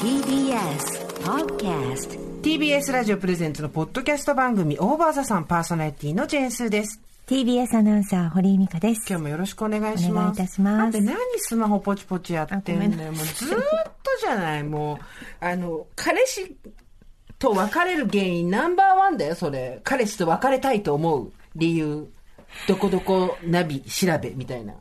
TBS Podcast TBS ラジオプレゼンツのポッドキャスト番組オーバーザさんパーソナリティのジェーンスーです。TBS アナウンサー、堀井美香です。今日もよろしくお願いします。お願いいたしますあんた何スマホポチポチやってんの？よ。もうずーっとじゃない。もう、あの、彼氏と別れる原因ナンバーワンだよ、それ。彼氏と別れたいと思う理由。どこどこナビ調べみたいな。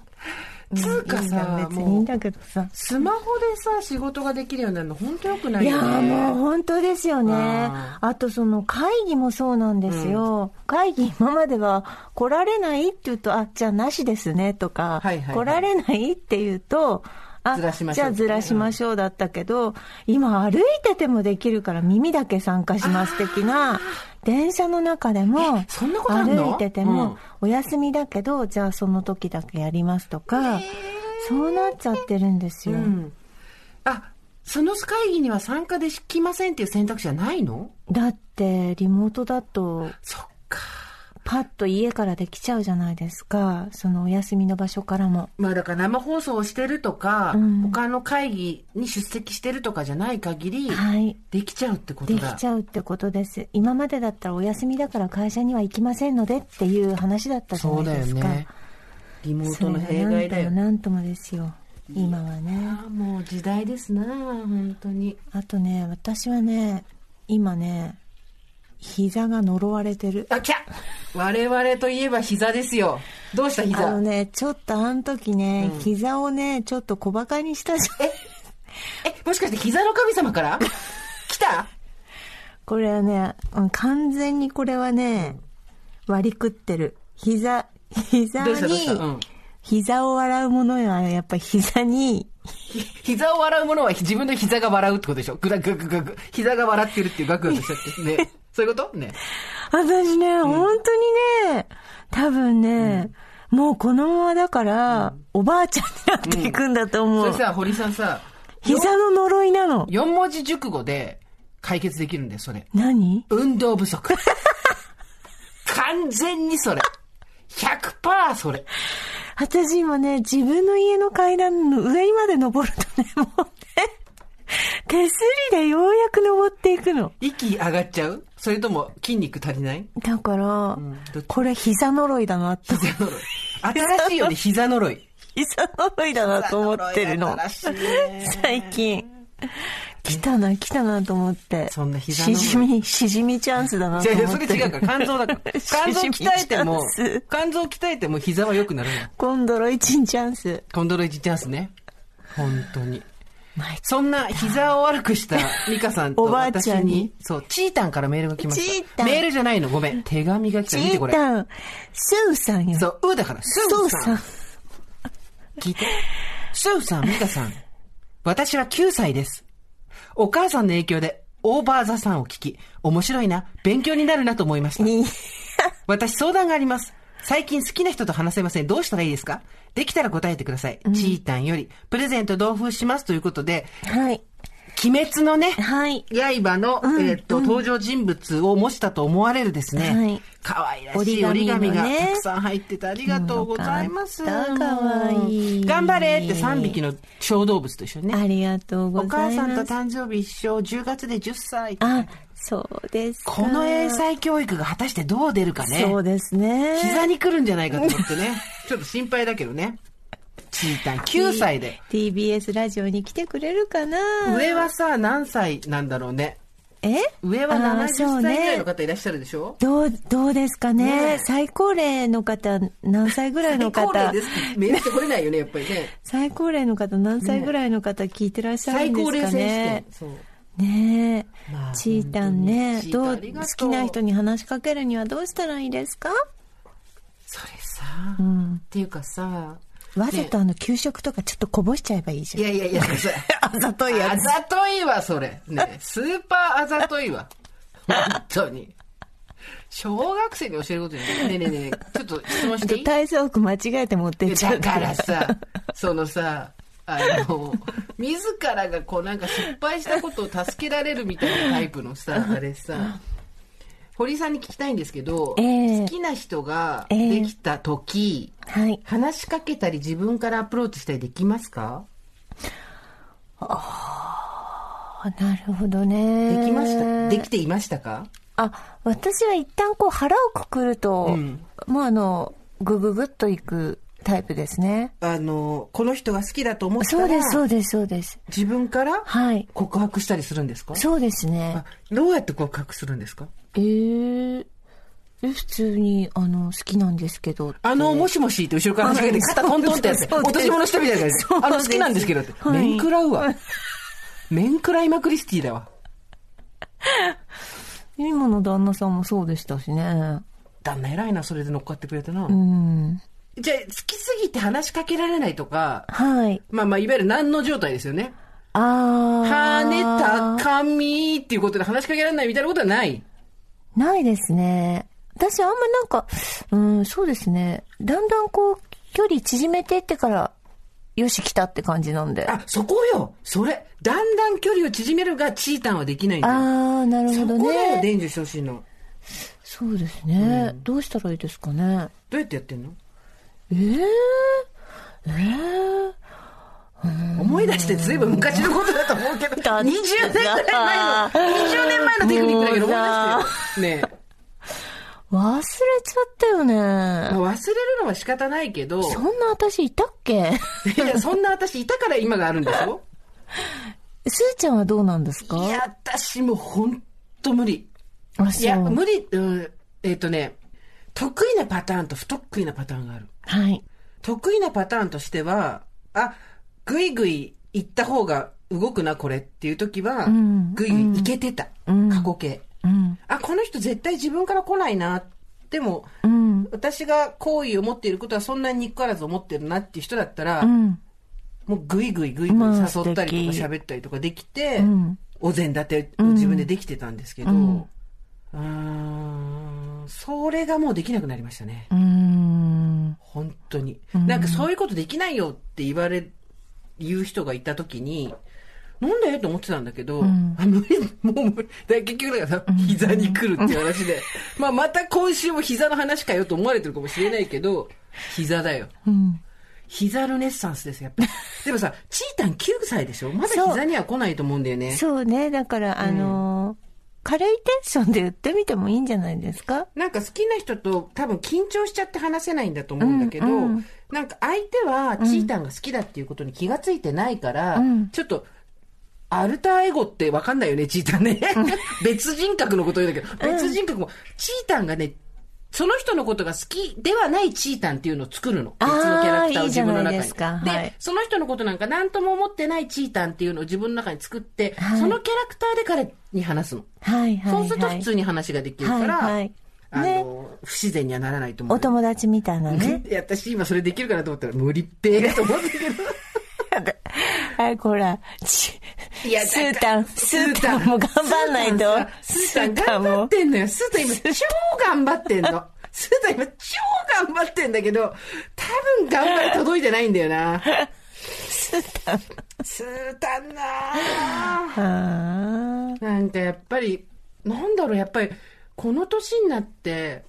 つうかさ、別にいいんだけどさ。スマホでさ、仕事ができるようになるの本当よくないいやよね。ーもう本当ですよね。ああとその会議もそうなんですよ。会議今までは来られないって言うと、あ、じゃあなしですねとか、はいはいはい来られないって言うと、あ、ずらしましょうじゃあずらしましょうだったけど、今歩いててもできるから耳だけ参加します的な、電車の中でも、そんなこと歩いててうんも、お休みだけど、じゃあその時だけやりますとか、そうなっちゃってるんですよ。うん。あ、その会議には参加できませんっていう選択肢はないの？だって、リモートだと、そっか。パッと家からできちゃうじゃないですか。そのお休みの場所からも。まあだから生放送をしてるとか、うん他の会議に出席してるとかじゃない限り、はい。できちゃうってことでだ。きちゃうってことです。今までだったらお休みだから会社には行きませんのでっていう話だったじゃそうだよないですか。ね。リモートの弊害だよ。なんともなんともですよ。今はね。もう時代ですな本当に。あとね、私はね、今ね、膝が呪われてる。あ、きゃ我々といえば膝ですよ。どうしたあ膝のね、ちょっとあの時ね、膝をね、ちょっと小馬鹿にしたじゃん。え、もしかして膝の神様から？来た？これはね、うん完全にこれはね、割り食ってる。膝、膝にうん、膝を笑うものはやっぱり膝に、ひ膝を笑うものは自分の膝が笑うってことでしょ？ぐだぐぐぐぐ。膝が笑ってるっていうガクガクしちゃって。ね。そういうこと？ね。私ね、本当にね、多分ね、もうこのままだから、おばあちゃんになっていくんだと思。そうれさ、堀さんさ、膝の呪いなの。4文字熟語で解決できるんだよ、それ。何？運動不足。完全にそれ。100%それ。私今ね、自分の家の階段の上まで登るとね、もうね、手すりでようやく登っていくの。息上がっちゃう？それとも筋肉足りない？だから、どっち？これ膝呪いだなって。膝呪い。新しいよね、膝呪い。膝呪いだなと思ってるの。最近。来たな、来たなと思って。そんな膝しじみ、しじみチャンスだなと思って。それ違うから。肝臓だから。肝臓鍛えても肝臓鍛えても膝は良くなるの。コンドロイチンチャンス。コンドロイチチャンスね。本当に。毎そんな膝を悪くしたミカさんとおばあち私ゃんにに、そう、チータンからメールが来まチした。ータンメールじゃないの、ごめん。手紙が来た。チ見てこれ。ータン、スーさんよ。そう、うだから、スーさん。。聞いて。スーさん、ミカさん。私は9歳です。お母さんの影響で、オーバーザさんを聞き、面白いな、勉強になるなと思いました。私相談があります。最近好きな人と話せません。どうしたらいいですか？できたら答えてください。チータンより、プレゼント同封しますということで、はい。鬼滅のね、はい。刃の、えーっと、登場人物を模したと思われるですね。はい可愛らしい折り紙紙がたくさん入っててありがとうございます。よかった可愛い頑張れって3匹の小動物と一緒にね。ありがとうごおざいます。母さんと誕生日一緒、10月で10歳。あ、そうですか。この英才教育が果たしてどう出るかね。そうですね。膝に来るんじゃないかと思ってね。ちょっと心配だけどね。チータン9歳で。TBS ラジオに来てくれるかな？上はさ、何歳なんだろうね。え？上はあー70そう歳ぐらいねの方いらっしゃるでしょ？どう、どうですかね？ねえ最高齢の方、何歳ぐらいの方？最高齢ですメールしてこれないよね、やっぱりね。最高齢の方、何歳ぐらいの方聞いてらっしゃる最んですか高齢選手ね権。。そう。ねえ、まあチータンねどう好きな人に話しかけるにはどうしたらいいですか？それさ、うん。っていうかさ、わざとあの給食とかちょっとこぼしちゃえばいいじゃん。いやいやいや、あざといやつ。あざといわ、それ。ね、スーパーあざといわ。本当に。小学生に教えることじゃない。ねえねえねえ、ちょっと質問していい？体操服間違えて持ってっちゃうだからさ、そのさ、あの、自らがこうなんか失敗したことを助けられるみたいなタイプのさ、あれさ、堀井さんに聞きたいんですけど、ええ。好きな人がええできた時、はい。話しかけたり自分からアプローチしたりできますか？あ、なるほどね。できました？できていましたか？あ、私は一旦こう腹をくくると、うん。もうあの、ぐぐぐっといくタイプですね。あの、この人が好きだと思ったら、そうです、そうです、そうです。自分からはい。告白したりするんですか？そうですねあ。どうやって告白するんですか？えー、え、普通に、あの、好きなんですけど。あの、もしもしって後ろから話しかけて肩トントンってやって、落とし物したみたいなあの、好きなんですけどって。はい面食らうわ。面食らいまくりスティだわ。今の旦那さんもそうでしたしね。旦那偉いな、それで乗っかってくれたな。うん。じゃあ、好きすぎて話しかけられないとか、はい。まあまあ、いわゆる何の状態ですよね。あー。跳ねた髪っていうことで話しかけられないみたいなことはない。ないですね。私あんまなんか、うん、そうですね。だんだんこう、距離縮めてってから、よし来たって感じなんで。ああ、そこよそれだんだん距離を縮めるがチータンはできないんだよ。ー、なるほどそこだよ、ね。伝授してほしいの。そうですね、どうしたらいいですかね。どうやってやってんの？えー、えー、思い出してずいぶん昔のことだと思うけど、だって20年ぐらい前の、20年前のテクニックだけど思い出してよ。ね忘れちゃったよね。まあ忘れるのは仕方ないけど、そんな私いたっけ？いや、そんな私いたから今があるんでしょ？すーちゃんはどうなんですか？いや、私もうほんと無理。いや、無理、うん、えっ、とね、得意なパターンと不得意なパターンがある。はい。得意なパターンとしては、あ、ぐいぐい行った方が動くな、これっていう時は、んぐいぐい行けてた。うん過去形。うん。あ、この人絶対自分から来ないな。でも、うん。私が好意を持っていることはそんなに憎からず思ってるなっていう人だったら、うん。もうぐいぐいぐいぐいまあ誘ったりとか喋ったりとかできて、うん。お膳立てを自分でできてたんですけど、うん、それがもうできなくなりましたね。うーん。本当に。なんかそういうことできないよって言われ、言う人がいたときに、なんでと思ってたんだけど、んあ無理、もう無理。だ結局だからさ、膝に来るっていう話で、まあまた今週も膝の話かよと思われてるかもしれないけど、膝だよ。うん。膝ルネッサンスです、やっぱり。でもさ、チータン9歳でしょ？まだ膝には来ないと思うんだよね。そうね。だから、あのー軽いテンションで言ってみてもいいんじゃないですか？なんか好きな人と多分緊張しちゃって話せないんだと思うんだけど、うんうんなんか相手はチータンが好きだっていうことに気がついてないから、うん。ちょっと、アルターエゴってわかんないよね、チータンね。別人格のこと言うんだけど、別人格も、チータンがね、その人のことが好きではないチータンっていうのを作るの。別のキャラクターを自分の中に。いいではいで、その人のことなんか何とも思ってないチータンっていうのを自分の中に作って、はいそのキャラクターで彼に話すの。はいはい、はい。そうすると普通に話ができるから、はいはいあの、ね不自然にはならないと思う。お友達みたいなね。私今それできるかなと思ったら無理っぺーと思ったけど。はい、ほら、ちいやスータン、スータンも頑張んないと。スータン頑張ってんのよ。スータン今超頑張ってんの。スータン今超頑張ってんだけど、多分頑張り届いてないんだよな。スータン。スータンななんかやっぱり、なんだろう、やっぱり、この年になって、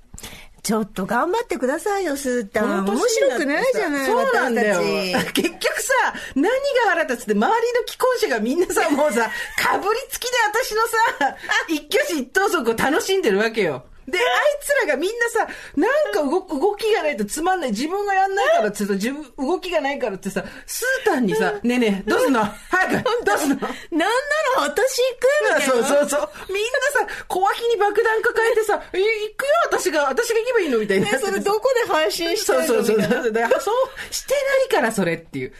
ちょっと頑張ってくださいよ、スータン。面白くないじゃないそうなんだよ。結局さ、何が腹立つって、周りの既婚者がみんなさ、もうさ、かぶりつきで私のさ、一挙手一投足を楽しんでるわけよ。で、あいつらがみんなさ、なんか動く、動きがないとつまんない。自分がやんないからってさ、自分、動きがないからってさ、スータンにさ、ねえねえ、どうすんの？早く、どうすんの？なんなら私行くみたいな。そうそうそう。みんなさ、小脇に爆弾抱えてさ、え、行くよ、私が、私が行けばいいのみたいな。ねそれどこで配信してるのそうそうそう。そう、してないからそれっていう。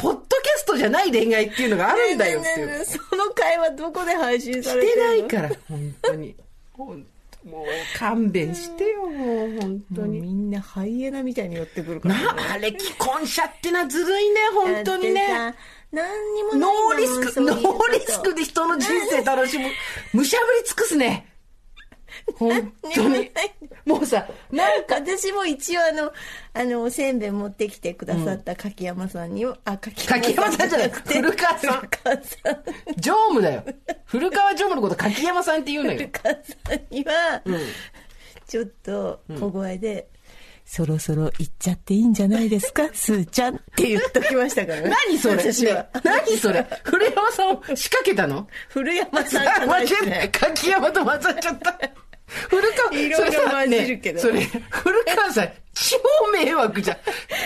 ポッドキャストじゃない恋愛っていうのがあるんだよっていう。ねえねえねえその会話どこで配信されしててるのないから、本当に。ほんもう勘弁してよ、もう本当に。みんなハイエナみたいに寄ってくるから、な、あれ、既婚者ってのはずるいね、本当にね。何にもないんノーリスク、ノーリスクで人の人生楽しむ。むしゃぶり尽くすね。本当に。もうさ、なんか、私も一応あの、あの、おせんべい持ってきてくださった柿山さんには、あ、柿柿山さんじゃなくて古川さん古川さん。常務だよ。古川常務のこと柿山さんって言うのよ古。川さんには、うんちょっと小声で、そろそろ行っちゃっていいんじゃないですか、すーちゃんって言っときましたからね。何それ？私は。何それ？古山さんを仕掛けたの？古山さんじゃないね。柿山と混ざっちゃった。古川、いろいろそれさ混じるけどねそれ、古川さん、超迷惑じゃん。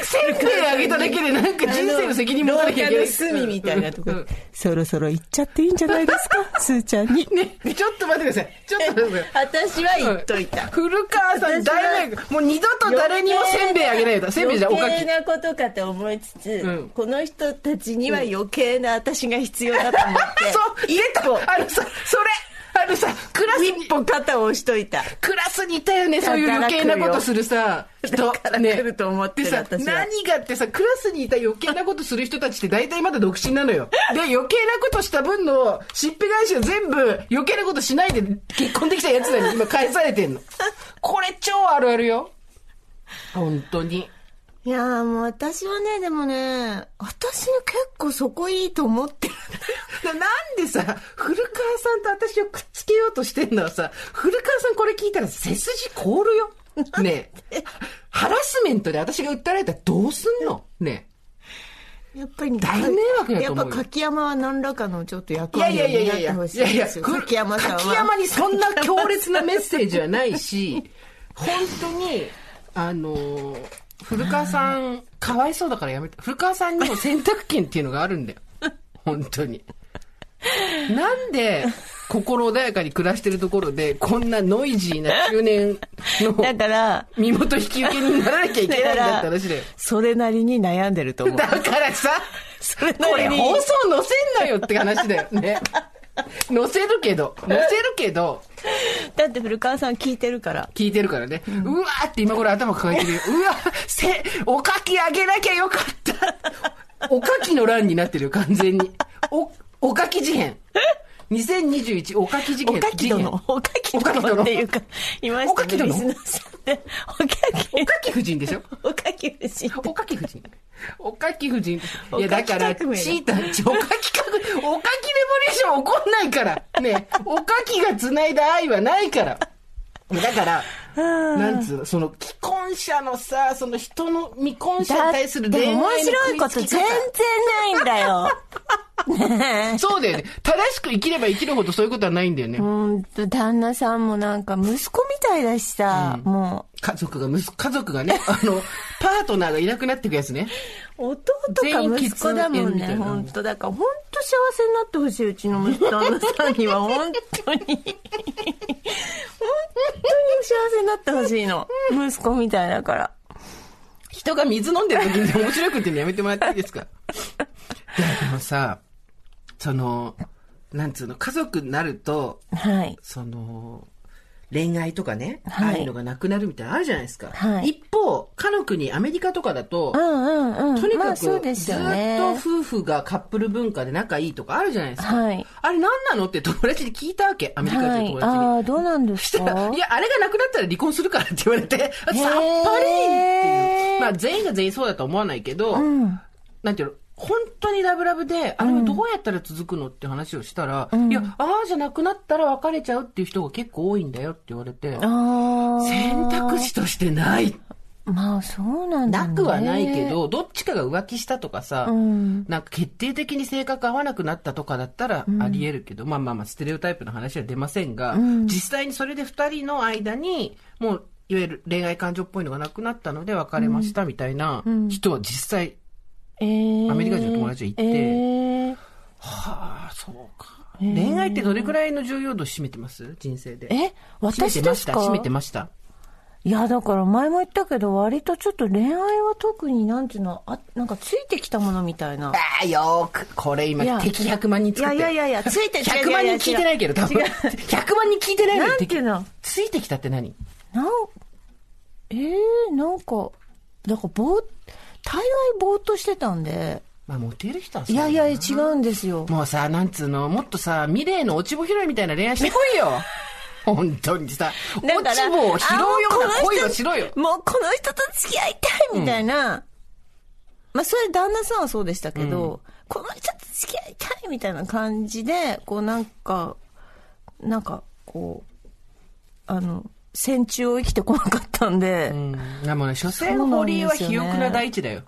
せんべいあげただけでなんか人生の責任持たなきゃいけない。隅みたいなとこうんうんそろそろ行っちゃっていいんじゃないですか、すーちゃんに。ね、ちょっと待ってください。ちょっと待ってください。私は言っといた。古川さん大迷惑。もう二度と誰にもせんべいあげないよ。せんべいじゃおかき。余計なことかと思いつつ、うんこの人たちには余計な私が必要だと思って、そう、出たあのさ、それ、あのさ、クラスに一、歩肩を押しといた。クラスにいたよね、そういう余計なことするさ、人。だから来ると思ってさ、何がってさ、クラスにいた余計なことする人たちって大体まだ独身なのよ。で、余計なことした分の、しっぺ返しを全部、余計なことしないで結婚できた奴らに今返されてんの。これ超あるあるよ。本当に。いやーもう私はね、でもね、私結構そこいいと思ってる。な なんでさ、古川さんと私をくっつけようとしてんのはさ、古川さんこれ聞いたら背筋凍るよ。ねえ。ハラスメントで私が訴えられたらどうすんの？ねやっぱり大迷惑だと思うよやっぱ柿山は何らかのちょっと役え。いや割をいやいやいやいや。担ってほしいいやいや、ですよ。柿山さんは。柿山にそんな強烈なメッセージはないし、本当に、あのー古川さん、かわいそうだからやめて。古川さんにも選択権っていうのがあるんだよ。本当に。なんで、心穏やかに暮らしてるところで、こんなノイジーな中年のだから、身元引き受けにならなきゃいけないんだって話だよ。それなりに悩んでると思う。だからさ、それこれなりに。放送載せんなよって話だよね。載せるけど、載せるけど、だって古川さん聞いてるから。聞いてるからね。うわーって今頃頭抱えてるよ。うわせ、おかきあげなきゃよかった。おかきの欄になってるよ、完全に。お、おかき事変。2021おかき事お変。かき殿？おかき殿っていうか、いましたね、おかき殿？おかおかき夫人でしょ？き、おかき夫人。おかき夫人。おかき夫人。おいや、だから、チーター、ちおかき革命、おかきレボリューション起こんないから。ね、おかきが繋いだ愛はないから。だから、なんつうの、その、既婚者のさ、その人の未婚者に対する恋愛の面白いこと全然ないんだよ。そうだよね。正しく生きれば生きるほどそういうことはないんだよね。ほんと、旦那さんもなんか息子みたいだしさ、も家族が、息子家族がね、あの、パートナーがいなくなっていくやつね。う、弟か息子だもんね、全員血縁みたいなほんと。だから、ほんと 幸せになってほしい、うちの息子旦那さんには、ほんとに。ほんとに幸せになってほしいの。息子みたいだから。人が水飲んでる時に面白いこと言うのやめてもらっていいですか？でもさ、その、なんつうの、家族になると、はい。その、恋愛とかね、はいああいうのがなくなるみたいなのあるじゃないですか。はい一方、かの国、アメリカとかだとう、んうんうん。とにかく、ずっ。と夫婦がカップル文化で仲いいとかあるじゃないですか。はいあれ何なのって友達に聞いたわけ、アメリカはい。人の友達に。ああ、どうなんですか？いや、あれがなくなったら離婚するからって言われて、あさっぱりっていう。まあ、全員が全員そうだとは思わないけど、うん。なんていうの、本当にラブラブで、あれはどうやったら続くのって話をしたら、いや、ああじゃなくなったら別れちゃうっていう人が結構多いんだよって言われて。選択肢としてない。まあそうなんだ、ね。なくはないけ。ど、どっちかが浮気したとかさ、うん。なんか決定的に性格合わなくなったとかだったらあり得るけど、まあまあまあステレオタイプの話は出ませんが、ん実際にそれで二人の間に、もう、いわゆる恋愛感情っぽいのがなくなったので別れましたみたいな人は実際、えー、アメリカ人の友達がいてえー、はあ、そうか。恋愛ってどれくらいの重要度を占めてます？人生で。え？私ですか？占めてました？いや、だから前も言ったけど、割とちょっと恋愛は特になんていうの、あ、なんかついてきたものみたいな。ああ、よーく。これ今敵100万人い作って。いやいやいや、ついて100万人聞いてないけど、多分。違う100万人聞いてないなんていうの？ついてきたって何？なん、えー、なんか、だからぼー、大概ぼーっとしてたんで、まあ、モテる人はそういやいや、違うんですよ。もうさ、なんつうの、もっとさ、ミレーの落ち穂拾いみたいな恋愛してこいよ。本当にさ、落ち穂を拾うようなあ恋をしろよ。もうこの人と付き合いたいみたいな。まあ、それ旦那さんはそうでしたけど、この人と付き合いたいみたいな感じで、こうなんか、なんか、こう、あの、戦中を生きてこなかったんで、うん。でもね、所詮堀江は肥沃な大地だよ。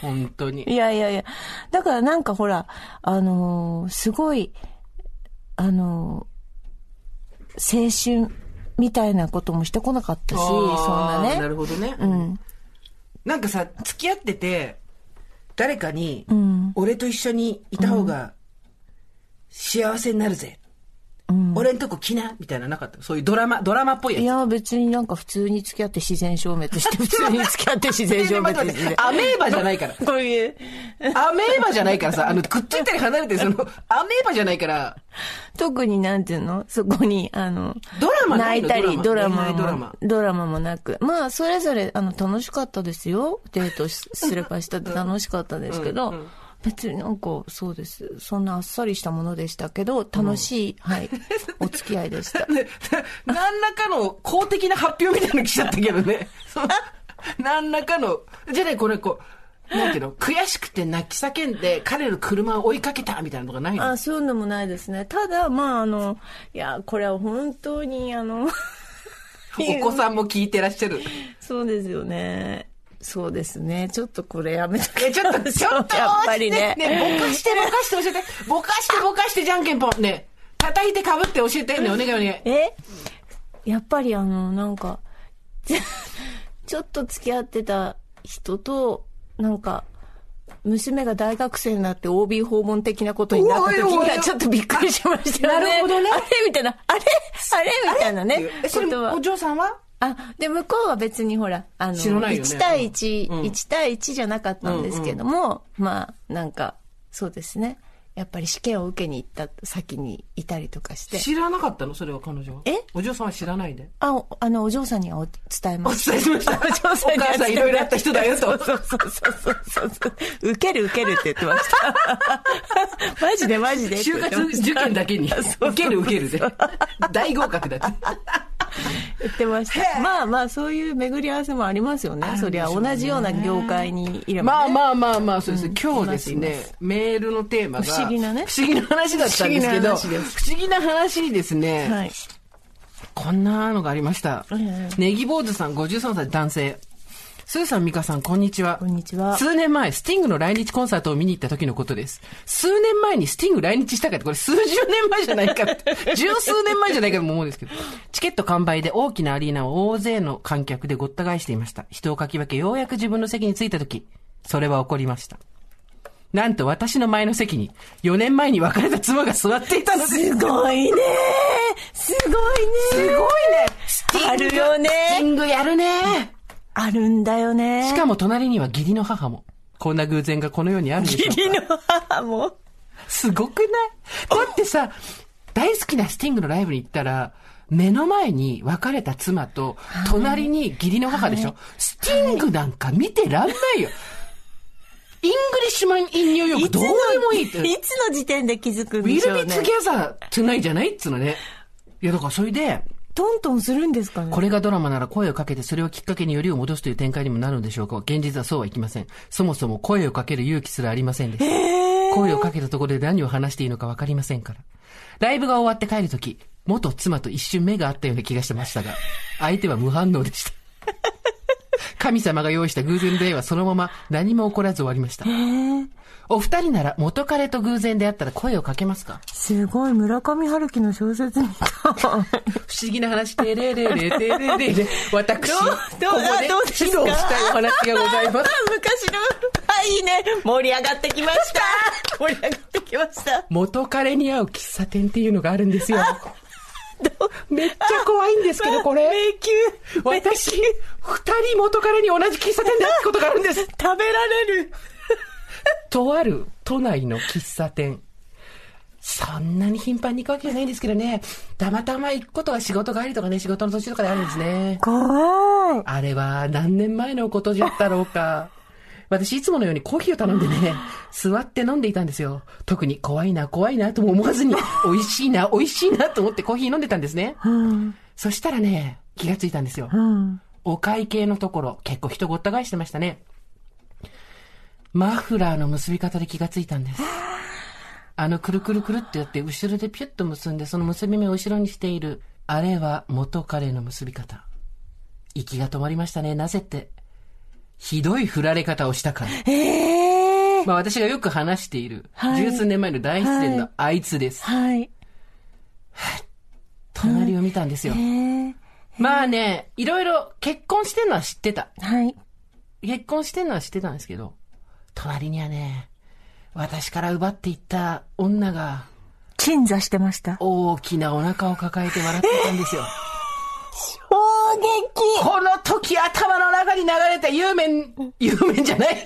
本当に。いやいやいや。だからなんかほら、あのーすごい、あのー青春みたいなこともしてこなかったし、そんなね。なるほどね。うん。なんかさ、付き合ってて、誰かに、うん。俺と一緒にいた方が幸せになるぜ。うん。俺んとこ来なみたいなのなかった？そういうドラマ、ドラマっぽいやつ。いや、別になんか普通に付き合って自然消滅して、普通に付き合って自然消滅して。アメーバじゃないから。こういう、アメーバじゃないからさ、あの、くっついたり離れてる、その、アメーバじゃないから、特になんていうの？そこに、あの、ドラマないの？泣いたり、ドラマ恋愛ドラマも、ドラマもなく。まあ、それぞれ、あの、楽しかったですよ。デートしすればしたって楽しかったですけど、別になんか、そうです。そんなあっさりしたものでしたけど、楽しい、はい、お付き合いでした。ね何らかの公的な発表みたいなの来ちゃったけどね。何らかの、じゃあね、これこう、なんていうの、悔しくて泣き叫んで、彼の車を追いかけたみたいなのがないの？あ、そういうのもないですね。ただ、まあ、あの、いや、これは本当に、あの、お子さんも聞いてらっしゃる。そうですよね。そうですね。ちょっとこれやめとえ、ちょっと、ちょっと、やっぱりね。ね、ぼかしてぼかして教えて。ぼかしてぼかしてじゃんけんぽん。ね、叩いてかぶって教えて。ね、お願いお願い。えやっぱりあの、なんか、ちょっと付き合ってた人と、なんか、娘が大学生になって OB 訪問的なことになった時にはちょっとびっくりしましたよね。なるほどねあれ？みたいな、あれ？あれ？みたいなね。え、それ、お嬢さんは？あ、で、向こうは別にほら、あの、知らないよね。1対1、うん。1対1じゃなかったんですけども、まあ、なんか、そうですね。やっぱり試験を受けに行った先にいたりとかして。知らなかったの？それは彼女は？え？お嬢さんは知らないで？あ、おあの、お嬢さんにはお伝えおました。伝えしました。お お嬢さんには母さんいろいろあった人だよと。そうそうそうそうそうそう。受ける受けるって言ってました。マジでマジで就活受験だけに。受ける受けるで。大合格だって。言ってました。まあまあ、そういう巡り合わせもありますよね。そりゃ同じような業界にいれば、ね。まあまあまあまあ、そうですね。今日ですねす、メールのテーマが。不思議なね不思議な話だったんですけど、不思議な話にですね、はい。こんなのがありましたえ。ネギ坊主さん53歳男性。スーさん、ミカさん、こんにちは。こんにちは数年前、スティングの来日コンサートを見に行った時のことです。数年前にスティング来日したかって、これ数十年前じゃないかって、十数年前じゃないかとも思うんですけど。チケット完売で大きなアリーナを大勢の観客でごった返していました。人をかき分け、ようやく自分の席に着いた時、それは起こりました。なんと私の前の席に、4年前に別れた妻が座っていたのです。すごいねすごいねすごいねスティングあるよねスティングやるねあるんだよね。しかも隣には義理の母も。こんな偶然がこの世にあるんでしょうか義理の母も。すごくない？だってさ、大好きなスティングのライブに行ったら、目の前に別れた妻と、隣に義理の母でしょ、スティングなんか見てらんないよ。Englishman in New York どうでもいいって。いつの時点で気づくんでしょうね。 We'll be together tonight じゃないっつうのね。いや、だからそれで、トントンするんですかねこれがドラマなら声をかけてそれをきっかけによりを戻すという展開にもなるのでしょうか現実はそうはいきません。そもそも声をかける勇気すらありませんでした。声をかけたところで何を話していいのかわかりませんから。ライブが終わって帰るとき、元妻と一瞬目が合ったような気がしてましたが、相手は無反応でした。神様が用意した偶然出会いはそのまま何も起こらず終わりました。お二人なら元彼と偶然出会ったら声をかけますか？すごい、村上春樹の小説みたい。不思議な話、てれれれ、てれれれ、私、こどうでどうですか？披露したいお話がございます。昔の、あ、いいね。盛り上がってきました。盛り上がってきました。元彼に会う喫茶店っていうのがあるんですよ。めっちゃ怖いんですけど、これ。迷宮。私、二人元彼に同じ喫茶店で会ったことがあるんです。食べられる。とある都内の喫茶店。そんなに頻繁に行くわけじゃないんですけどね。たまたま行くことが仕事帰りとかね、仕事の途中とかであるんですね。怖い。あれは何年前のことじゃったろうか。私いつものようにコーヒーを頼んでね、座って飲んでいたんですよ。特に怖いな、怖いなとも思わずに、美味しいな、美味しいなと思ってコーヒー飲んでたんですね。うん。そしたらね、気がついたんですよ。うん。お会計のところ、結構人ごった返してましたね。マフラーの結び方で気がついたんです。あの、くるくるくるってやって、後ろでピュッと結んで、その結び目を後ろにしている、あれは元彼の結び方。息が止まりましたね。なぜって。ひどい振られ方をしたから。ええまあ私がよく話している、はい十数年前の大失恋はいのあいつです。はい。隣を見たんですよ。ええまあね、いろいろ結婚してんのは知ってた。はい。結婚してんのは知ってたんですけど、隣にはね、私から奪っていった女が、鎮座してました。大きなお腹を抱えて笑ってたんですよ。衝 撃この時頭の中に流れた有名、有名じゃない？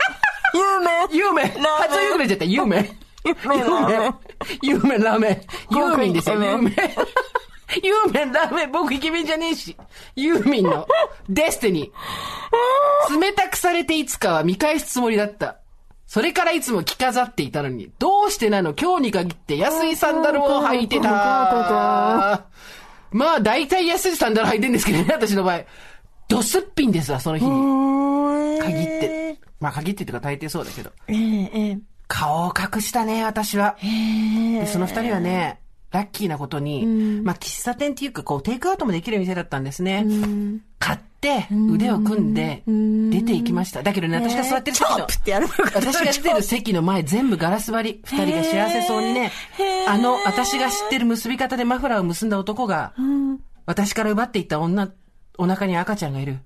有名？有名初有名じゃった、有名。有名。有名ラーメン。ユーミンですよ、有名。ユーメンラーメン、僕イケメンじゃねえし。ユーミンのデスティニー。冷たくされていつかは見返すつもりだった。それからいつも着飾っていたのに、どうしてなの？今日に限って安いサンダルを履いてた。まあ、大体安いサンダル履いてんですけどね、私の場合。ドスッピンですわ、その日に。限って。まあ、限ってっていうか大抵そうだけど。顔を隠したね、私は。で、その二人はね、ラッキーなことに、まあ、喫茶店っていうか、こう、テイクアウトもできる店だったんですね。買って、腕を組んで、出て行きました。だけどね、私が座ってる席の私が出てる席の前全部ガラス張り。二人が幸せそうにね、あの、私が知ってる結び方でマフラーを結んだ男が、私から奪っていった女、お腹に赤ちゃんがいる。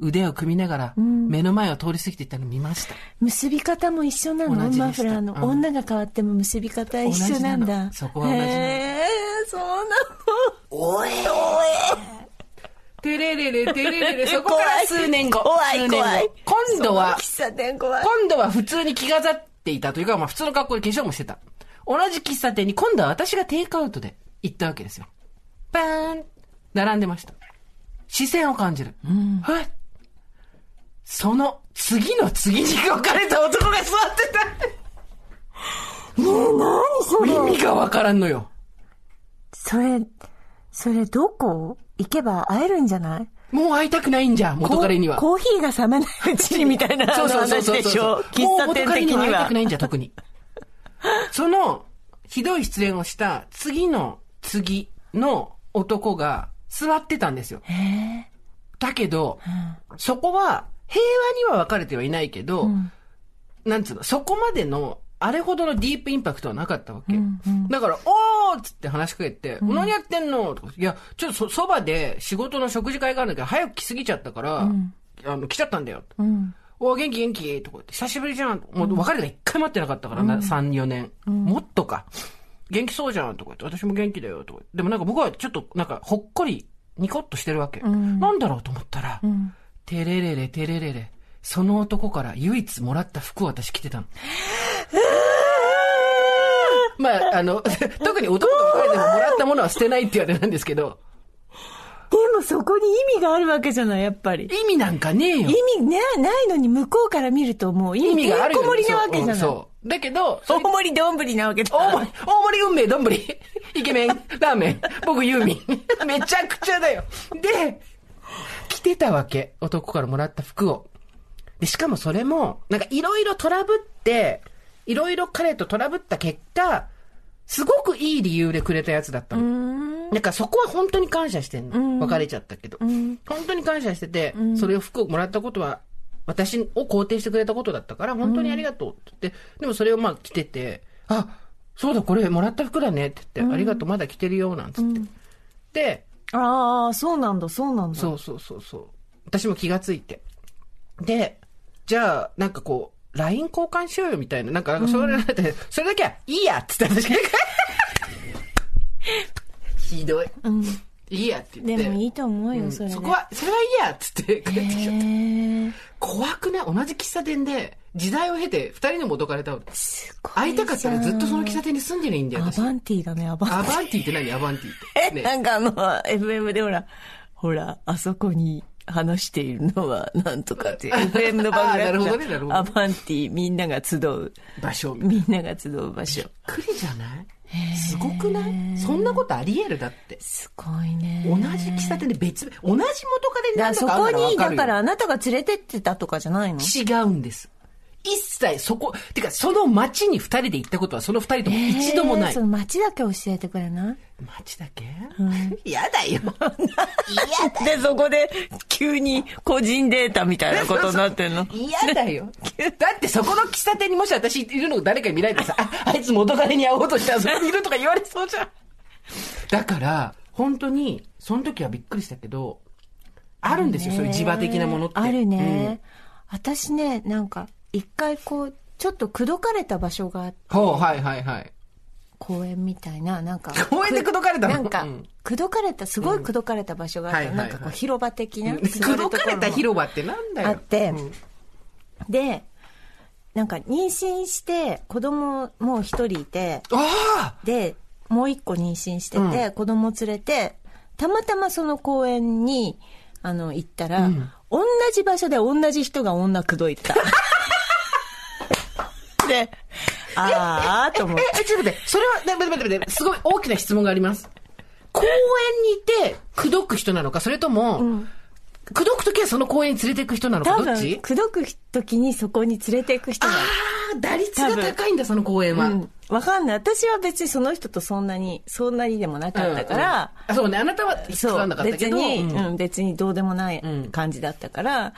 腕を組みながら、目の前を通り過ぎていったのを見ました。結び方も一緒なの？マフラーの、うん。女が変わっても結び方一緒なんだ。そこは同じなの。そうなの。おえてれれれ、てれれれ、そこから数年後。怖い怖い今度は。今度は普通に着飾っていたというか、まあ普通の格好で化粧もしてた。同じ喫茶店に今度は私がテイクアウトで行ったわけですよ。パーン並んでました。視線を感じる。はい。その次の次に別れた男が座ってねえ、何そた。れ？意味がわからんのよ。それ、それどこ？行けば会えるんじゃない？もう会いたくないんじゃ、元彼には。コーヒーが冷めないうちにみたいなそうそうそうそう話でしょ？そう。喫茶店的にもう元彼には会いたはく。ないんじゃ、特に。その、ひどい失恋をした次の次の男が座ってたんですよ。だけど、そこは平和には別れてはいないけど、なんつうの、そこまでの、あれほどのディープインパクトはなかったわけ。だから、おーっつって話しかけて、何やってんの？とか、いや、ちょっとそ、そばで仕事の食事会があるんだけど、早く来すぎちゃったから、あの、来ちゃったんだよ。うん。お元気元気とか言って、久しぶりじゃん。もう別れが一回待ってなかったからな、3、4年。もっとか。元気そうじゃんとか言って、私も元気だよとか。でもなんか僕はちょっとなんかほっこり、ニコッとしてるわけ。なんだろうと思ったら、てれれれてれれれ。その男から唯一もらった服を私着てたの。まあ、あの、特に男と別れてももらったものは捨てないって言われなんですけど、でもそこに意味があるわけじゃない、やっぱり。意味なんかねえよ。意味ね、ないのに向こうから見るともう意意味味があるよ、てんこ盛りなわけじゃない。そうそう。だけど、大盛りどんぶりなわけだ。大盛り、大盛り運命どんぶり。イケメン、ラーメン、僕ユーミン。めちゃくちゃだよ。で、着てたわけ。男からもらった服を。で、しかもそれも、なんかいろいろトラブって、いろいろ彼とトラブった結果、すごくいい理由でくれたやつだったの。なんかそこは本当に感謝してんの。別れちゃったけど。本当に感謝してて、それを服をもらったことは、私を肯定してくれたことだったから、本当にありがとうって言って、でもそれをまあ着てて、あ、そうだ、これもらった服だねって言って、ありがとう、まだ着てるよ、なんつって。で、ああ、そうなんだ、そうなんだ。そうそうそうそう。私も気がついて。で、じゃあ、なんかこう、LINE 交換しようよみたいな。なんか、なんかそれだって、それだけはいいやっつって私が。ひどい。うん。いいやって言って。でもいいと思うよ、うんそれで。そこは、それはいいやっつって帰ってきちゃった。怖くない？同じ喫茶店で、時代を経て二人の元彼とすごい。会いたかったらずっとその喫茶店に住んでりゃいいんだよ、私。アバンティだね、アバンティ。アバンティって何？アバンティって。ね なんかあの、FM でほら、ほら、あそこに話しているのはなんとかっていう、FM の番組あーなるほどねやなるほどアバンティ、みんなが集う、場所。みんなが集う場所。びっくりじゃない？すごくない？そんなことあり得る？だって。すごいね。同じ喫茶店で別、同じ元彼にだからそ何とかあるこに、だからあなたが連れてってたとかじゃないの？違うんです。一切そこ、てかその街に二人で行ったことはその二人とも一度もない。えーその街だけ教えてくれない？街だけ？嫌、だよ。で、そこで急に個人データみたいなことになってんの？嫌だよ。だってそこの喫茶店にもし私いるの誰かに見られてさ、あ、あいつ元彼に会おうとしてあそこにいるとか言われそうじゃん。だから、本当に、その時はびっくりしたけど、あるんですよ、そういう磁場的なものって。あるね。私ね、なんか、一回こう、ちょっと口説かれた場所があって、うん。ほう、はいはいはい。公園みたいな、なんか。公園で口説かれたの？なんかうん、口説かれた、すごい口説かれた場所があって、うんはいはいはいなんかこう、広場的な。口説かれた広場ってなんだよ。あってうんで、なんか妊娠して、子供もう一人いて、あで、もう一個妊娠してて、子供連れて、たまたまその公園に、あの、行ったら、同じ場所で同じ人が女口説いてた。で、あーと思って。え、ちょっと待って、それは、ね待って待って待って、すごい大きな質問があります。公園にいて、口説く人なのか、それとも、口説くときはその公園に連れて行く人なのか、どっち？口説く時にそこに連れて行く人が。ああ、打率が高いんだ、その公園は。うん。わかんない。私は別にその人とそんなに、そんなにでもなかったから、あそうね、あなたはそう。かんなかったけど。別に、うん。うん、別にどうでもない感じだったから、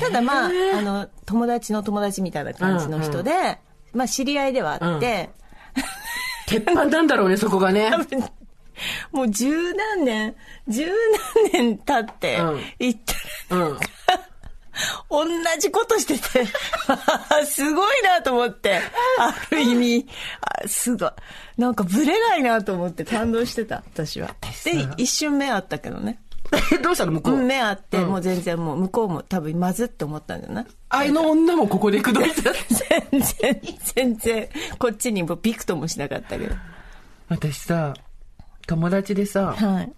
ただまあ、あの、友達の友達みたいな感じの人で、まあ知り合いではあって、鉄板なんだろうね、そこがね。もう十何年、十何年経ってうん、行ったら、うん。同じことしてて、すごいなと思って、ある意味、あすごい。なんかブレないなと思って感動してた、私は。で、一瞬目あったけどね。どうしたの向こう？うん、目あって、もう全然もう向こうも多分まずって思ったんじゃないあの女もここで口説いた？全然、全然、こっちにもビクともしなかったけど。私さ、友達でさ、はい。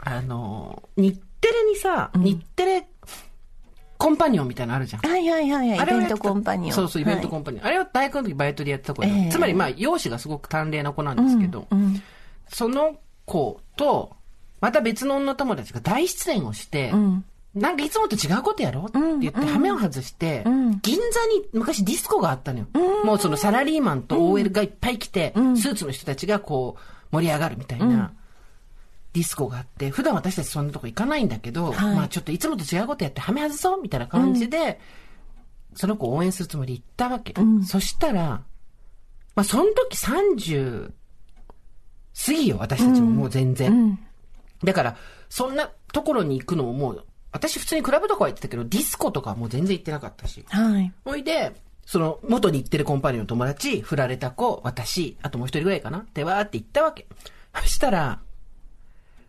あの、日テレにさ、日テレコンパニオンみたいなのあるじゃん。はいはいはいはい。イベントコンパニオン。そうそう、イベントコンンパニオン。あれを大学の時バイトでやってた子で、ええつまりまあ、容姿がすごく淡麗な子なんですけど、うん。その子と、また別の女友達が大出演をして、うん。なんかいつもと違うことやろ？うって言って、羽目を外して、ん。銀座に昔ディスコがあったのよ。もうそのサラリーマンと OL がいっぱい来て、スーツの人たちがこう盛り上がるみたいな、ディスコがあって、普段私たちそんなとこ行かないんだけど、はい。まあちょっといつもと違うことやって羽目外そうみたいな感じで、その子を応援するつもりで行ったわけ。そしたら、まあその時30過ぎよ、私たちももう全然。だから、そんなところに行くのももう、私普通にクラブとかは行ってたけど、ディスコとかはもう全然行ってなかったし。はい。ほいで、その、元に行ってるコンパニオンの友達、振られた子、私、あともう一人ぐらいかなってわーって行ったわけ。そしたら、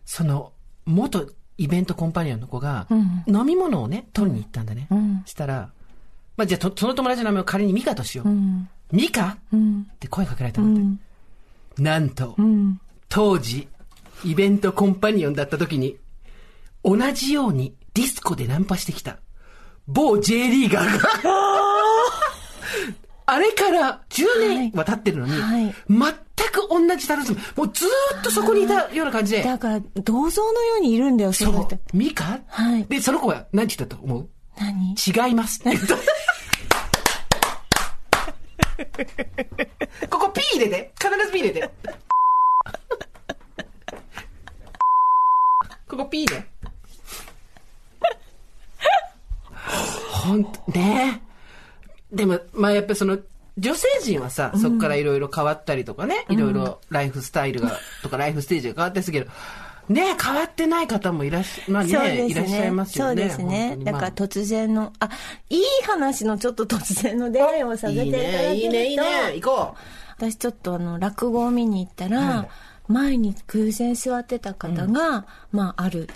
その、元イベントコンパニオンの子が、飲み物をね、取りに行ったんだね。したら、まあ、じゃあと、その友達の名前を仮にミカとしよう。ミカ？うん。って声かけられたんだって。なんと、うん。当時、イベントコンパニオンだった時に、同じようにディスコでナンパしてきた、某 J リーガーが、あれから10年は経ってるのに、はい。全く同じ楽しみ。もうずーっとそこにいたような感じで、だから、銅像のようにいるんだよ、そそうミカ？はい。で、その子は何て言ったと思う？何？違います。って言った。ここ P 入れて。必ず P 入れて。ここ P で。ほんと、ねでも、まあやっぱりその、女性陣はさ、そこからいろいろ変わったりとかね、いろいろライフスタイルが、とかライフステージが変わったりするけど、ね変わってない方もいらっしゃ、まあね、そうですいらっしゃいますよね。そうですねだまあから突然の、あ、いい話のちょっと突然の出会いをさせていただけると。いいね、いいね、いいね。行こ私ちょっとあの、落語を見に行ったら、前に偶然座ってた方が、まあ、ある、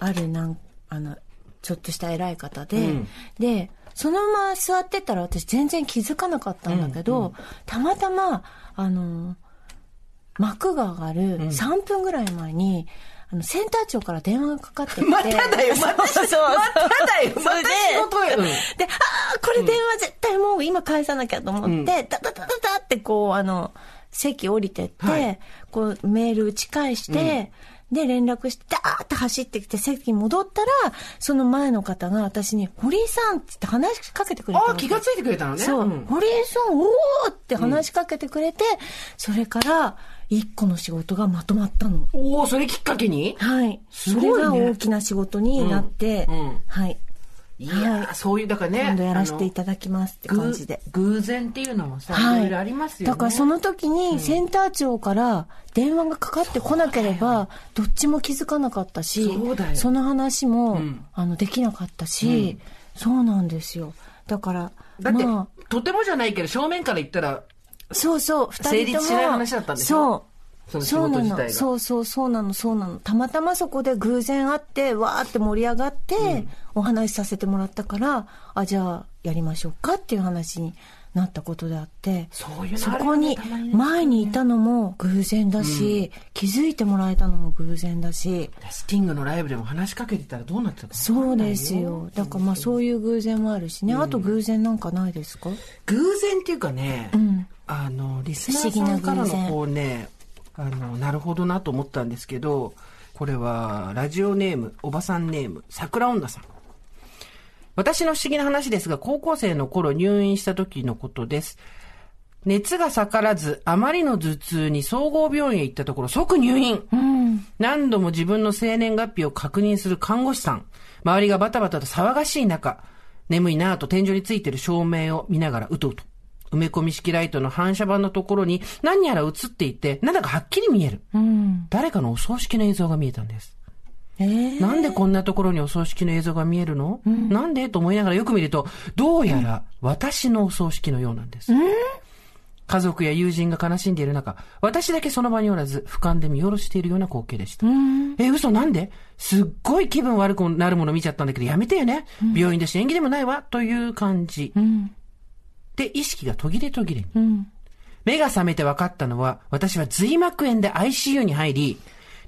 あるなん、あの、ちょっとした偉い方で、うん。で、そのまま座ってたら私全然気づかなかったんだけど、たまたま、あの、幕が上がる3分ぐらい前に、あの、センター長から電話がかかってきて。まただよまたそうそう。まただよまた仕事よ。うん。で、ああ、これ電話絶対もう今返さなきゃと思って、ダダダダダってこう、あの、席降りてって、はい。こう、メール打ち返して、で、連絡して、ダーって走ってきて席に戻ったら、その前の方が私に、堀井さんって話しかけてくれたああ、気がついてくれたのね。そう、ん。堀井さん、おーって話しかけてくれて、それから、一個の仕事がまとまったの。おお、それきっかけに？はい。そすごいね。れが大きな仕事になって、うん。うん。はい。いやそういう、だからね。今度やらせていただきますって感じで。偶偶然っていうのもさ、はいいろいろありますよね。だからその時にセンター長から電話がかかってこなければ、どっちも気づかなかったし、その話も、んあの、できなかったし、そうなんですよ。だから、だって、まとてもじゃないけど、正面から言ったら、あ、そうそう、二人とも。成立しない話だったんでしょ？そう。その仕そうなの。事自体が。そうそう、そうなの、そうなの。たまたまそこで偶然会って、わーって盛り上がって、お話しさせてもらったから、あ、じゃあ、やりましょうかっていう話になったことであって、そういうのそこに前にいたのも偶然だし、気づいてもらえたのも偶然だし、スティングのライブでも話しかけてたらどうなってたかそうですよ。だからまあそういう偶然もあるしね。あと偶然なんかないですか？偶然っていうかね、んあの、リスナーさからのこうね、あの、なるほどなと思ったんですけど、これは、ラジオネーム、おばさんネーム、桜女さん。私の不思議な話ですが、高校生の頃入院した時のことです。熱が下がらず、あまりの頭痛に総合病院へ行ったところ即入院。うん。何度も自分の生年月日を確認する看護師さん。周りがバタバタと騒がしい中、眠いなぁと天井についてる照明を見ながらうとうと。埋め込み式ライトの反射板のところに何やら映っていて、なんだかはっきり見える。うん。誰かのお葬式の映像が見えたんです。えー、なんでこんなところにお葬式の映像が見えるの、なんで？と思いながらよく見ると、どうやら私のお葬式のようなんです。家族や友人が悲しんでいる中、私だけその場におらず、俯瞰で見下ろしているような光景でした。え、嘘なんで？すっごい気分悪くなるもの見ちゃったんだけど、やめてよね。病院だし演技でもないわ、という感じ。うん。で、意識が途切れ途切れに。うん。目が覚めて分かったのは、私は髄膜炎で ICU に入り、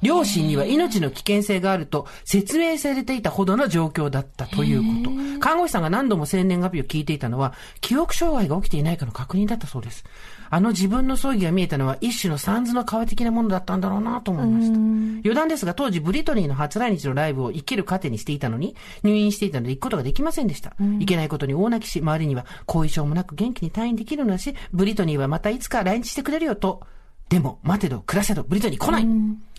両親には命の危険性があると説明されていたほどの状況だったということ。看護師さんが何度も生年月日を聞いていたのは、記憶障害が起きていないかの確認だったそうです。あの自分の葬儀が見えたのは一種のサンズの皮的なものだったんだろうなと思いました。余談ですが、当時ブリトニーの初来日のライブを生きる糧にしていたのに、入院していたので行くことができませんでした。いけないことに大泣きし、周りには後遺症もなく元気に退院できるのだし、ブリトニーはまたいつか来日してくれるよと、でも、待てど、暮らせど、ブリトニー来ない、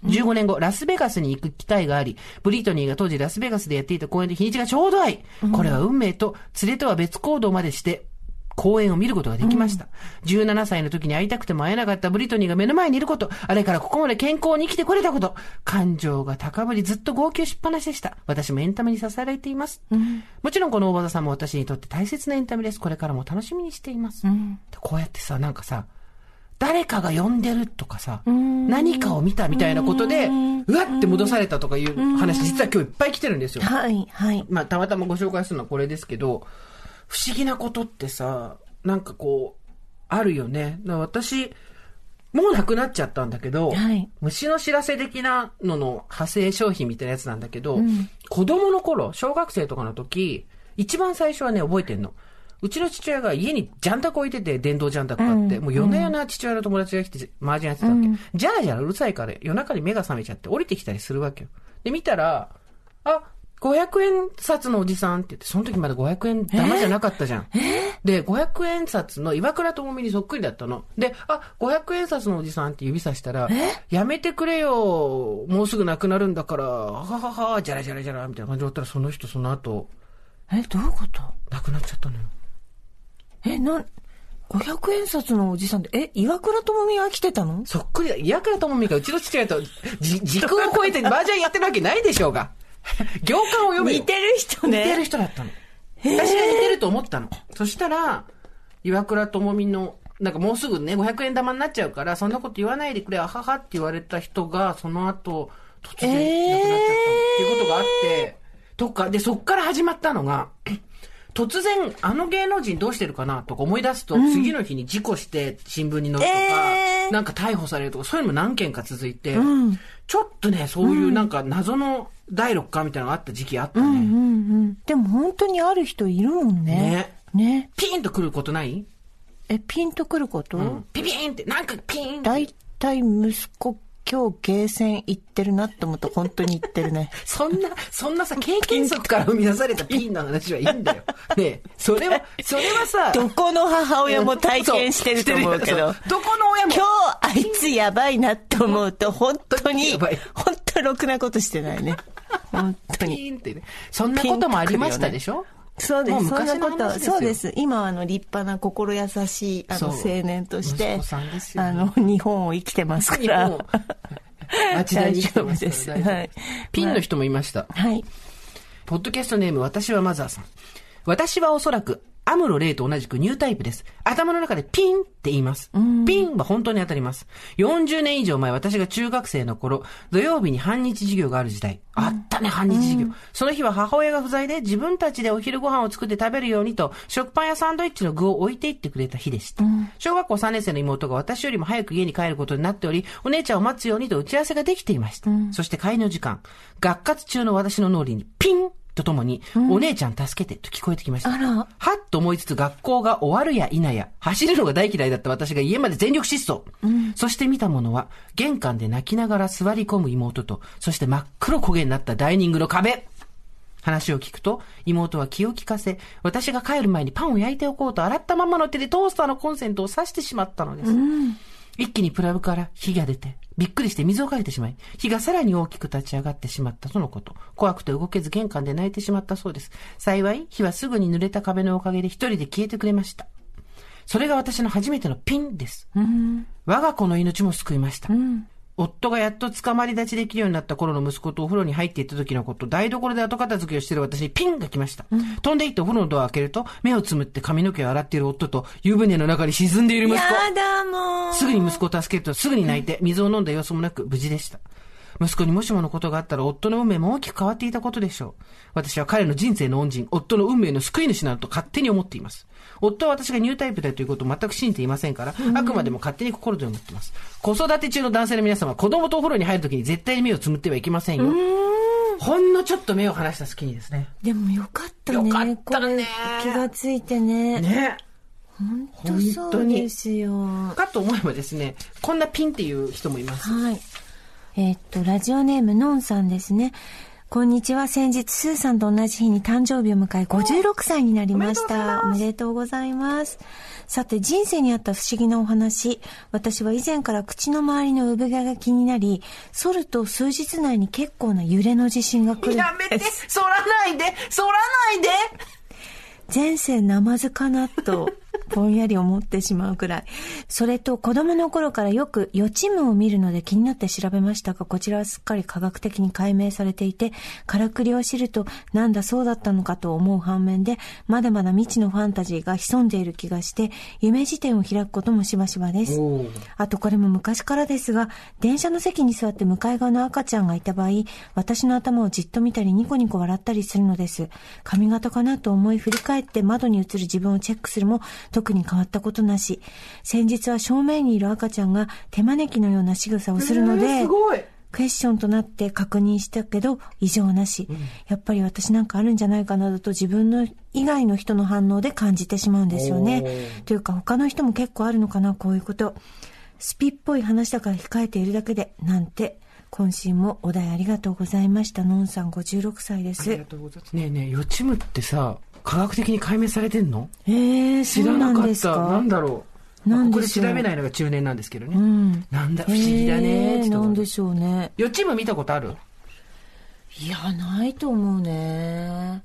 !15 年後、ラスベガスに行く機会があり、ブリトニーが当時ラスベガスでやっていた公演で日にちがちょうど合い、これは運命と、連れとは別行動までして、公演を見ることができました。17歳の時に会いたくても会えなかったブリトニーが目の前にいること、あれからここまで健康に生きてこれたこと、感情が高ぶりずっと号泣しっぱなしでした。私もエンタメに支えられています。もちろんこの大場さんも私にとって大切なエンタメです。これからも楽しみにしています。こうやってさ、なんかさ、誰かが呼んでるとかさ、何かを見たみたいなことで、うわって戻されたとかいう話、実は今日いっぱい来てるんですよ。はい、はい。まあ、たまたまご紹介するのはこれですけど、不思議なことってさ、なんかこう、あるよね。私、もうなくなっちゃったんだけど、はい虫の知らせ的なのの派生商品みたいなやつなんだけど、子供の頃、小学生とかの時、一番最初はね、覚えてんの。うちの父親が家にジャンタク置いてて、電動ジャンタク買って、もう夜な夜な父親の友達が来て、麻雀やってたわけ。じゃらじゃらうるさいから、夜中に目が覚めちゃって降りてきたりするわけよ。で、見たら、あ、500円札のおじさんって言って、その時まだ500円玉じゃなかったじゃん。で、500円札の岩倉智美にそっくりだったの。で、あ、500円札のおじさんって指さしたら、やめてくれよ、もうすぐなくなるんだから、はははは、じゃらじゃらじゃら、みたいな感じだったら、その人その後、え、どういうこと？亡くなっちゃったのよ。え、なん、500円札のおじさんって、え、岩倉智美が来てたの？そっくりだ。岩倉智美がうちの父親と、じ、時空を超えて麻雀やってるわけないでしょうが。行間を読めよ。似てる人ね。似てる人だったの。私が似てると思ったの。そしたら、岩倉智美の、なんかもうすぐね、500円玉になっちゃうから、そんなこと言わないでくれ、あははって言われた人が、その後、突然亡くなっちゃったの、っていうことがあって、とか、で、そっから始まったのが、突然、あの芸能人どうしてるかなとか思い出すと、次の日に事故して新聞に載るとか、えーなんか逮捕されるとか、そういうのも何件か続いて、ちょっとね、そういうなんか謎の第六感みたいなのがあった時期あったね。うんうんうん。でも本当にある人いるもんね。ね。ピーンと来ることない？え、ピンとくること、うんピピーンって、なんかピーンって。大体息子今日ゲーセン行ってるなって思うと本当に行ってるね。そんな、そんなさ、経験則から生み出されたピンの話はいいんだよ。ねえそれは、それはさ、どこの母親も体験してると思うけど。どこの親も。今日あいつやばいなって思うと本当に本当ろくなことしてないね。本当に。ピンってね。そんなこともありましたでしょ？そうです。そんな昔のこと、そうです。今はあの立派な心優しいあの青年としてねあの日本を生きてますから。町田 に生きてますですはいピンの人もいました。はい。ポッドキャストネーム、私はマザーさん。私はおそらく、アムロレイと同じくニュータイプです。頭の中でピンって言います。ピンは本当に当たります。40年以上前、私が中学生の頃、土曜日に半日授業がある時代。あったね、半日授業。その日は母親が不在で自分たちでお昼ご飯を作って食べるようにと、食パンやサンドイッチの具を置いていってくれた日でした。小学校3年生の妹が私よりも早く家に帰ることになっており、お姉ちゃんを待つようにと打ち合わせができていました。そして帰りの時間、学活中の私の脳裏にピンとともに、お姉ちゃん助けてと聞こえてきました。はっと思いつつ学校が終わるや否や、走るのが大嫌いだった私が家まで全力疾走。そして見たものは、玄関で泣きながら座り込む妹と、そして真っ黒焦げになったダイニングの壁。話を聞くと、妹は気を利かせ、私が帰る前にパンを焼いておこうと洗ったままの手でトースターのコンセントを挿してしまったのです。一気にプラグから火が出て、びっくりして水をかけてしまい、火がさらに大きく立ち上がってしまったとのこと。怖くて動けず玄関で泣いてしまったそうです。幸い、火はすぐに濡れた壁のおかげで一人で消えてくれました。それが私の初めてのピンです。我が子の命も救いました。夫がやっと捕まり立ちできるようになった頃の息子とお風呂に入っていった時のこと、台所で後片付けをしている私にピンが来ました。飛んでいってお風呂のドアを開けると、目をつむって髪の毛を洗っている夫と、湯船の中に沈んでいる息子。やだもう。すぐに息子を助けるとすぐに泣いて、水を飲んだ様子もなく無事でした。息子にもしものことがあったら夫の運命も大きく変わっていたことでしょう。私は彼の人生の恩人、夫の運命の救い主などと勝手に思っています。夫は私がニュータイプだということを全く信じていませんから、あくまでも勝手に心で思っています。子育て中の男性の皆様は子供とお風呂に入るときに絶対に目をつむってはいけませんよ。ほんのちょっと目を離した隙にですね。でもよかったね。よかったね気がついてね。ね。本当そうですよ。かと思えばですね、こんなピンっていう人もいます。はい。えーっと、ラジオネームのんさんですね。こんにちは。先日、スーさんと同じ日に誕生日を迎え、56歳になりました。おめでとうございます。さて、人生にあった不思議なお話。私は以前から口の周りの産毛が気になり、反ると数日内に結構な揺れの地震が来るんです。やめて反らないで反らないで前世ナマズかなと、ぼんやり思ってしまうくらい。それと子供の頃からよく予知夢を見るので気になって調べましたが、こちらはすっかり科学的に解明されていて、からくりを知ると、なんだそうだったのかと思う反面で、まだまだ未知のファンタジーが潜んでいる気がして、夢辞典を開くこともしばしばです。あとこれも昔からですが、電車の席に座って向かい側の赤ちゃんがいた場合、私の頭をじっと見たりニコニコ笑ったりするのです。髪型かなと思い振り返って窓に映る自分をチェックするも特に変わったことなし。先日は正面にいる赤ちゃんが手招きのような仕草をするのえーで、すごいクエスチョンとなって確認したけど異常なし、やっぱり私なんかあるんじゃないかなどと自分の以外の人の反応で感じてしまうんですよね。というか他の人も結構あるのかなこういうこと。スピっぽい話だから控えているだけでなんて今週もお題ありがとうございましたのんさん56歳ですありがとうございます。ねえねえ、予知夢ってさ、科学的に解明されてんの？えー、知らなんかった。なんだろう。なんこれ調べないのが中年なんですけどね。うんなんだ、不思議だね。えー、なんでしょうね予知夢見たことある？いやないと思うね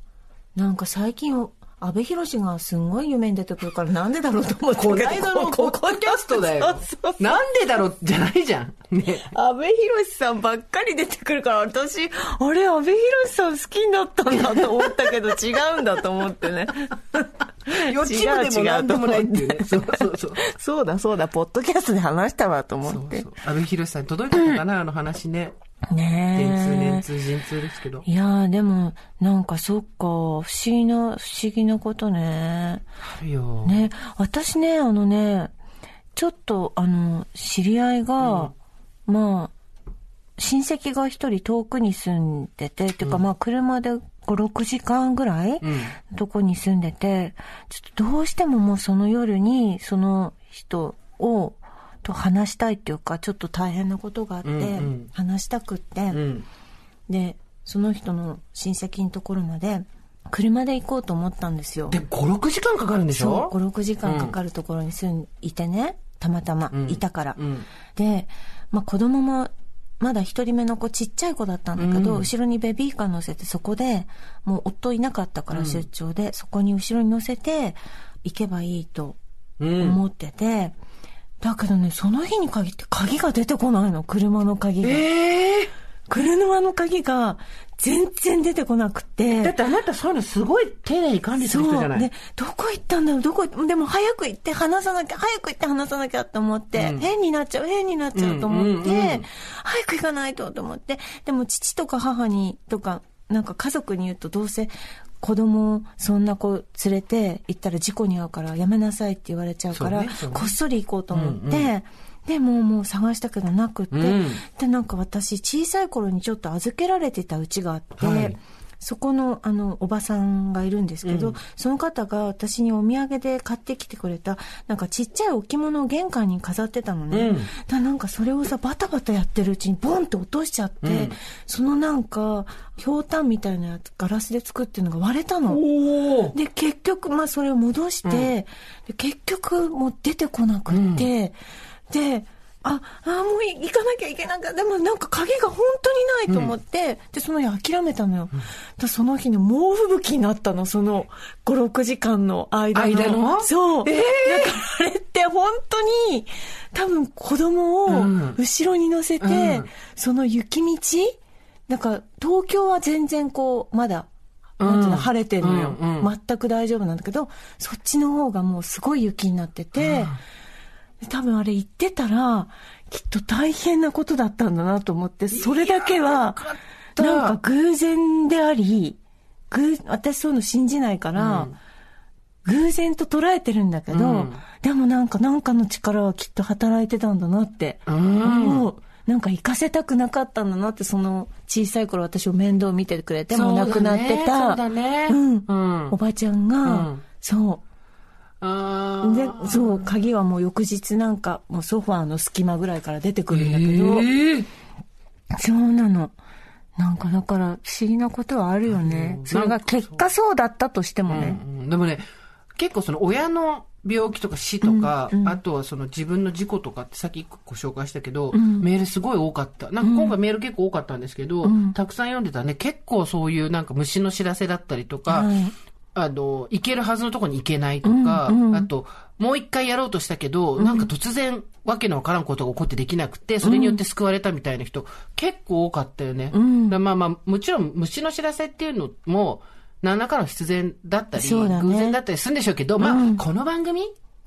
なんか最近阿部寛がすんごい夢に出てくるからなんでだろうと思ってこの間のポッドキャストだよ。なんでだろうじゃないじゃん。ね阿部寛さんばっかり出てくるから私あれ阿部寛さん好きになったんだと思ったけど違うんだと思ってね 予知夢でもなんでもないっていうね。そうそうそう。そうだそうだポッドキャストで話したわと思ってそうそう。安倍博さんに届いたのかな、あの話ね。ねえ電通、年通、陣通ですけど。いやーでもなんかそっか不思議な不思議なことねあるよ。ね私ねあのねちょっとあの知り合いが、まあ親戚が一人遠くに住んでて、っていうかまあ車で5、6時間ぐらい、うん。とこに住んでて、ちょっとどうしてももうその夜にその人をと話したいっていうか、ちょっと大変なことがあって、うんうん話したくって、うん。で、その人の親戚のところまで、車で行こうと思ったんですよ。で、5、6時間かかるんでしょ？そう、5、6時間かかるところに住んいてね、たまたま、んいたから。うんで、まあ子供も、まだ一人目の子ちっちゃい子だったんだけど、後ろにベビーカー乗せてそこで、もう夫いなかったから出張で、そこに後ろに乗せて行けばいいとうん。思ってて、だけどね、その日に限って鍵が出てこないの、車の鍵が。ええ車の鍵が全然出てこなくて。だってあなたそういうのすごい丁寧に管理する人じゃない。で、どこ行ったんだろうどこ、でも早く行って話さなきゃ、早く行って話さなきゃと思って、うん。変になっちゃう、変になっちゃうと思って、うんうんうん。早く行かないとと思って、でも父とか母に、とか、なんか家族に言うとどうせ子供をそんな子連れて行ったら事故に遭うからやめなさいって言われちゃうから、ねね。こっそり行こうと思って、うんうで、もうもう探したけどなくって、うん。で、なんか私小さい頃にちょっと預けられてた家があって、はいそこの、あの、おばさんがいるんですけど、うん。その方が私にお土産で買ってきてくれた、なんかちっちゃい置物を玄関に飾ってたのね。うん。だなんかそれをさ、バタバタやってるうちにボンって落としちゃって、うん。そのなんか、ひょうたんみたいなやつ、ガラスで作ってるのが割れたの。で、結局、まあ、それを戻して、で結局、もう出てこなくって、で、あ、あ、もう行かなきゃいけなかった。でもなんか鍵が本当にないと思って、で、その日諦めたのよ。でその日に猛吹雪になったの、その5、6時間の間の。そう。えー。だからあれって本当に、多分子供をうん。後ろに乗せて、うん。その雪道？なんか東京は全然こう、まだ、なんていうの、うん晴れてんのよ、うんうん全く大丈夫なんだけど、そっちの方がもうすごい雪になってて、多分あれ行ってたら、きっと大変なことだったんだなと思って、それだけは、た。なんか偶然であり、偶私そういうの信じないから、偶然と捉えてるんだけど、うん。でもなんかなんかの力はきっと働いてたんだなってう。なんか行かせたくなかったんだなって、その小さい頃私を面倒見てくれて、もう亡くなってた、そうだね。うん。うん。おばちゃんが、うん。そう。で、そう、鍵はもう翌日なんか、もうソファーの隙間ぐらいから出てくるんだけど、えー。そうなの。なんかだから不思議なことはあるよね。うん。それが結果そうだったとしてもね。うんでもね、結構その親の病気とか死とか、あとはその自分の事故とかってさっきご紹介したけど、メールすごい多かった。なんか今回メール結構多かったんですけど、たくさん読んでたね、結構そういうなんか虫の知らせだったりとか、はいあの、行けるはずのとこに行けないとか、うんうん。あと、もう一回やろうとしたけど、なんか突然、わけのわからんことが起こってできなくて、それによって救われたみたいな人、結構多かったよね。ん。だまあまあ、もちろん虫の知らせっていうのも、何らかの必然だったり、ね。偶然だったりするんでしょうけど、まあ、この番組、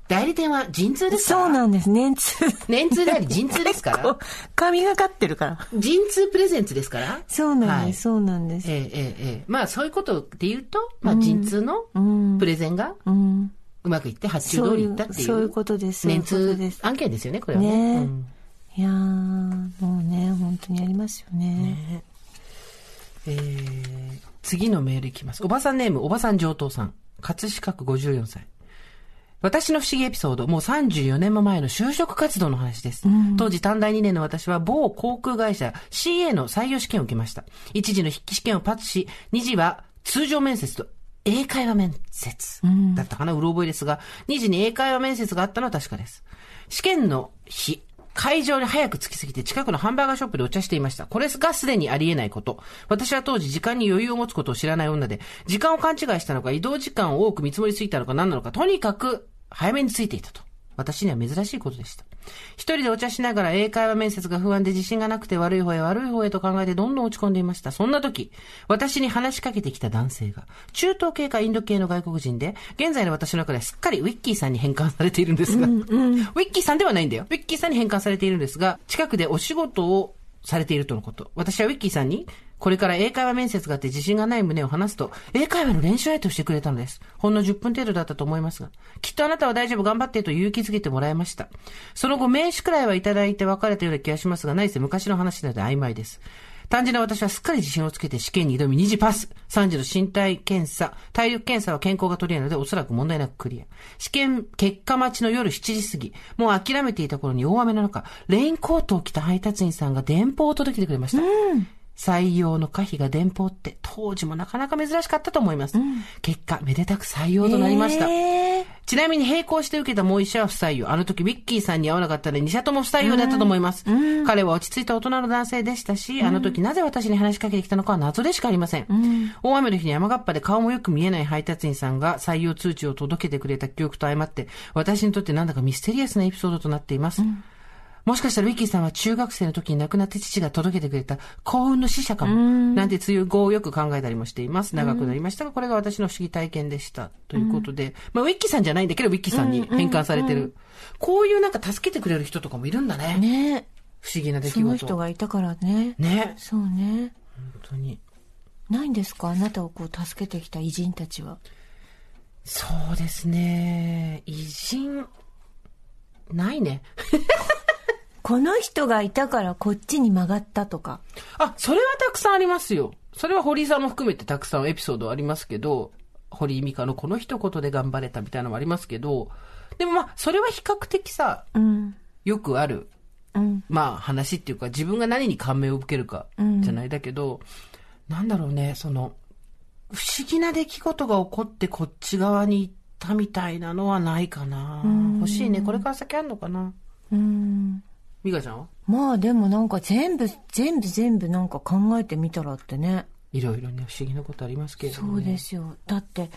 代理店は陣痛ですか？ら。そうなんです、年通。年痛であり陣痛ですから？神がかってるから。陣痛プレゼンツですから？そうなんです、はいそうなんです。ええええええまあ、そういうことで言うと、まあ、陣痛のうん。プレゼンがうん。うまくいって発注通りいったっていう。そういうことです。年ことです。通案件ですよね、これはね。ねうんいやー、もうね、本当にありますよね。えー次のメールいきます。おばさんネーム、おばさん上等さん。葛飾区54歳。私の不思議エピソード、もう34年も前の就職活動の話です。当時短大2年の私は某航空会社 CA の採用試験を受けました。一時の筆記試験をパスし、二次は通常面接と英会話面接だったかな、うろ覚えですが、二次に英会話面接があったのは確かです。試験の日、会場に早く着きすぎて近くのハンバーガーショップでお茶していました。これがすでにありえないこと。私は当時時間に余裕を持つことを知らない女で、時間を勘違いしたのか移動時間を多く見積もりすぎたのか何なのか、とにかく早めに着いていたと。私には珍しいことでした。一人でお茶しながら英会話面接が不安で自信がなくて悪い方へ悪い方へと考えてどんどん落ち込んでいました。そんな時、私に話しかけてきた男性が、中東系かインド系の外国人で、現在の私の中ではすっかりウィッキーさんに変換されているんですが、ウィッキーさんではないんだよ。ウィッキーさんに変換されているんですが、近くでお仕事をされているとのこと。私はウィッキーさんに、これから英会話面接があって自信がない旨を話すと、英会話の練習相手をしてくれたのです。ほんの10分程度だったと思いますが、きっとあなたは大丈夫頑張ってと勇気づけてもらいました。その後、名刺くらいはいただいて別れたような気がしますが、何せ昔の話なので曖昧です。単純な私はすっかり自信をつけて試験に挑み2次パス。3次の身体検査、体力検査は健康が取れるのでおそらく問題なくクリア。試験結果待ちの夜7時過ぎ、もう諦めていた頃に大雨の中、レインコートを着た配達員さんが電報を届けてくれました。うん採用の可否が電報って当時もなかなか珍しかったと思います。結果、めでたく採用となりました。えーちなみに並行して受けたもう一社は不採用。あの時ウィッキーさんに会わなかったので二社とも不採用だったと思います。彼は落ち着いた大人の男性でしたし、あの時なぜ私に話しかけてきたのかは謎でしかありません。大雨の日に山がっぱで顔もよく見えない配達員さんが採用通知を届けてくれた記憶と相まって、私にとってなんだかミステリアスなエピソードとなっています。もしかしたらウィッキーさんは中学生の時に亡くなって父が届けてくれた幸運の使者かも。なんて強い語をよく考えたりもしています。長くなりましたが、これが私の不思議体験でした。ということで、まあウィッキーさんじゃないんだけど、ウィッキーさんに変換されてる。こういうなんか助けてくれる人とかもいるんだね。ね不思議な出来その事。人がいたからね。ね。そうね。本当に。ないんですか？あなたをこう助けてきた偉人たちは。そうですね。偉人、ないね。この人がいたからこっちに曲がったとか。あ、それはたくさんありますよ。それは堀井さんも含めてたくさんエピソードありますけど、堀井美香のこの一言で頑張れたみたいなのもありますけど、でもまあ、それは比較的さ、うん。よくある、うん。まあ話っていうか、自分が何に感銘を受けるか、じゃないだけど、なんだろうね、その、不思議な出来事が起こってこっち側に行ったみたいなのはないかな。欲しいね。これから先あんのかな。うん。美香ちゃんは？まあでもなんか全部、全部全部なんか考えてみたらってね。いろいろね、不思議なことありますけれども、そうね。ですよ。だって、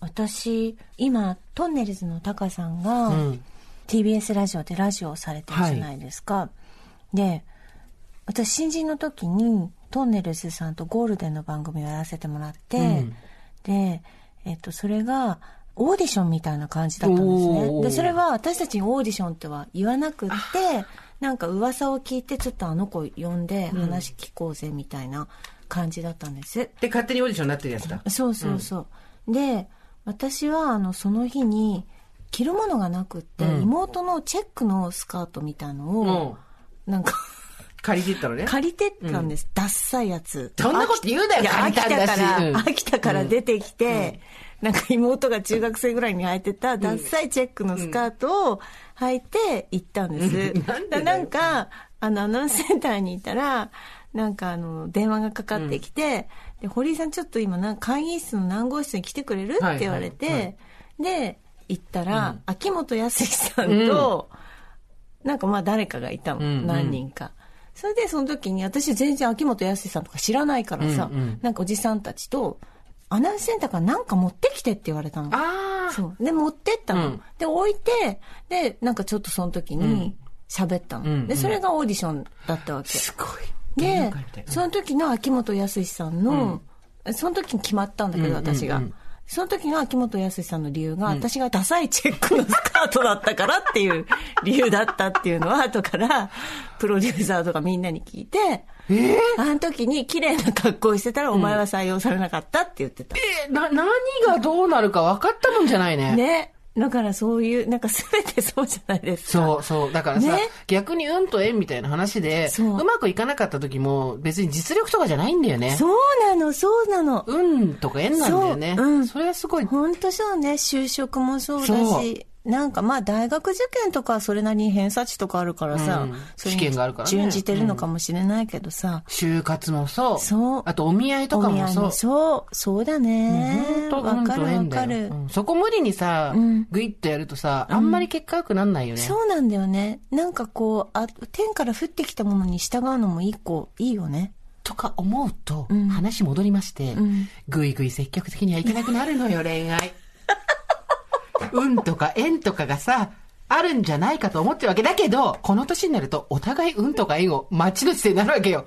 私、今、トンネルズのタカさんが、うん TBS ラジオでラジオをされてるじゃないですか。で、私、新人の時に、トンネルズさんとゴールデンの番組をやらせてもらって、うんで、えっと、それが、オーディションみたいな感じだったんですね。で、それは私たちにオーディションっては言わなくって、なんか噂を聞いて、ちょっとあの子呼んで話聞こうぜみたいな感じだったんです。で、勝手にオーディションになってるやつだ。そうそうそう。で、私は、あの、その日に、着るものがなくって、うん妹のチェックのスカートみたいのうんを、なんか、借りてったのね。借りてったんです。ダッサいやつ。そんなこと言うなよいや借りたから、うん秋田から出てきて、なんか妹が中学生ぐらいに履いてたダッサいチェックのスカートを履いて行ったんです。う んなんなんか、あの、アナウンスセンターにいたら、なんかあの、電話がかかってきて、で、堀井さんちょっと今な、会議室の何号室に来てくれる？って言われて、はいはいで、行ったら、秋元康さんと、なんかまあ誰かがいたの、うんうん。何人か。それでその時に私全然秋元康さんとか知らないからさ、うんうん。なんかおじさんたちと、アナウンスセンターからなんか持ってきてって言われたの。ああ。そう。で、持ってったの。うんで、置いて、で、なんかちょっとその時に喋ったの。うんで、それがオーディションだったわけ。すごい。芸でその時の秋元康さんの、その時に決まったんだけど、私が。その時の秋元康さんの理由が、私がダサいチェックのスカートだったからっていう理由だったっていうのは、後から、プロデューサーとかみんなに聞いて、えー、あの時に綺麗な格好をしてたら、お前は採用されなかったって言ってた。えーな、何がどうなるか分かったもんじゃないね。ね。だからそういう、なんか全てそうじゃないですか。そうそう。だからさ、ね逆に運と縁みたいな話で、そううまくいかなかった時も別に実力とかじゃないんだよね。そうなの、そうなの。運とか縁なんだよね。そううんそれはすごい。本当そうね。就職もそうだし。なんかまあ大学受験とかはそれなりに偏差値とかあるからさ、うん試験があるからね準じてるのかもしれないけどさ、就活もそう。そうあとお見合いとかもそう。そう、そうだね。本当わかるわかる。うんそこ無理にさ、うんグイッとやるとさ、あんまり結果良くなんないよね。そうなんだよね。なんかこう、あ、天から降ってきたものに従うのも一個いいよね。とか思うと、ん話戻りまして、んぐいぐい積極的にはいけなくなるのよ、恋愛。運とか縁とかがさ、あるんじゃないかと思ってるわけだけど、この年になるとお互い運とか縁を待ちの姿勢になるわけよ。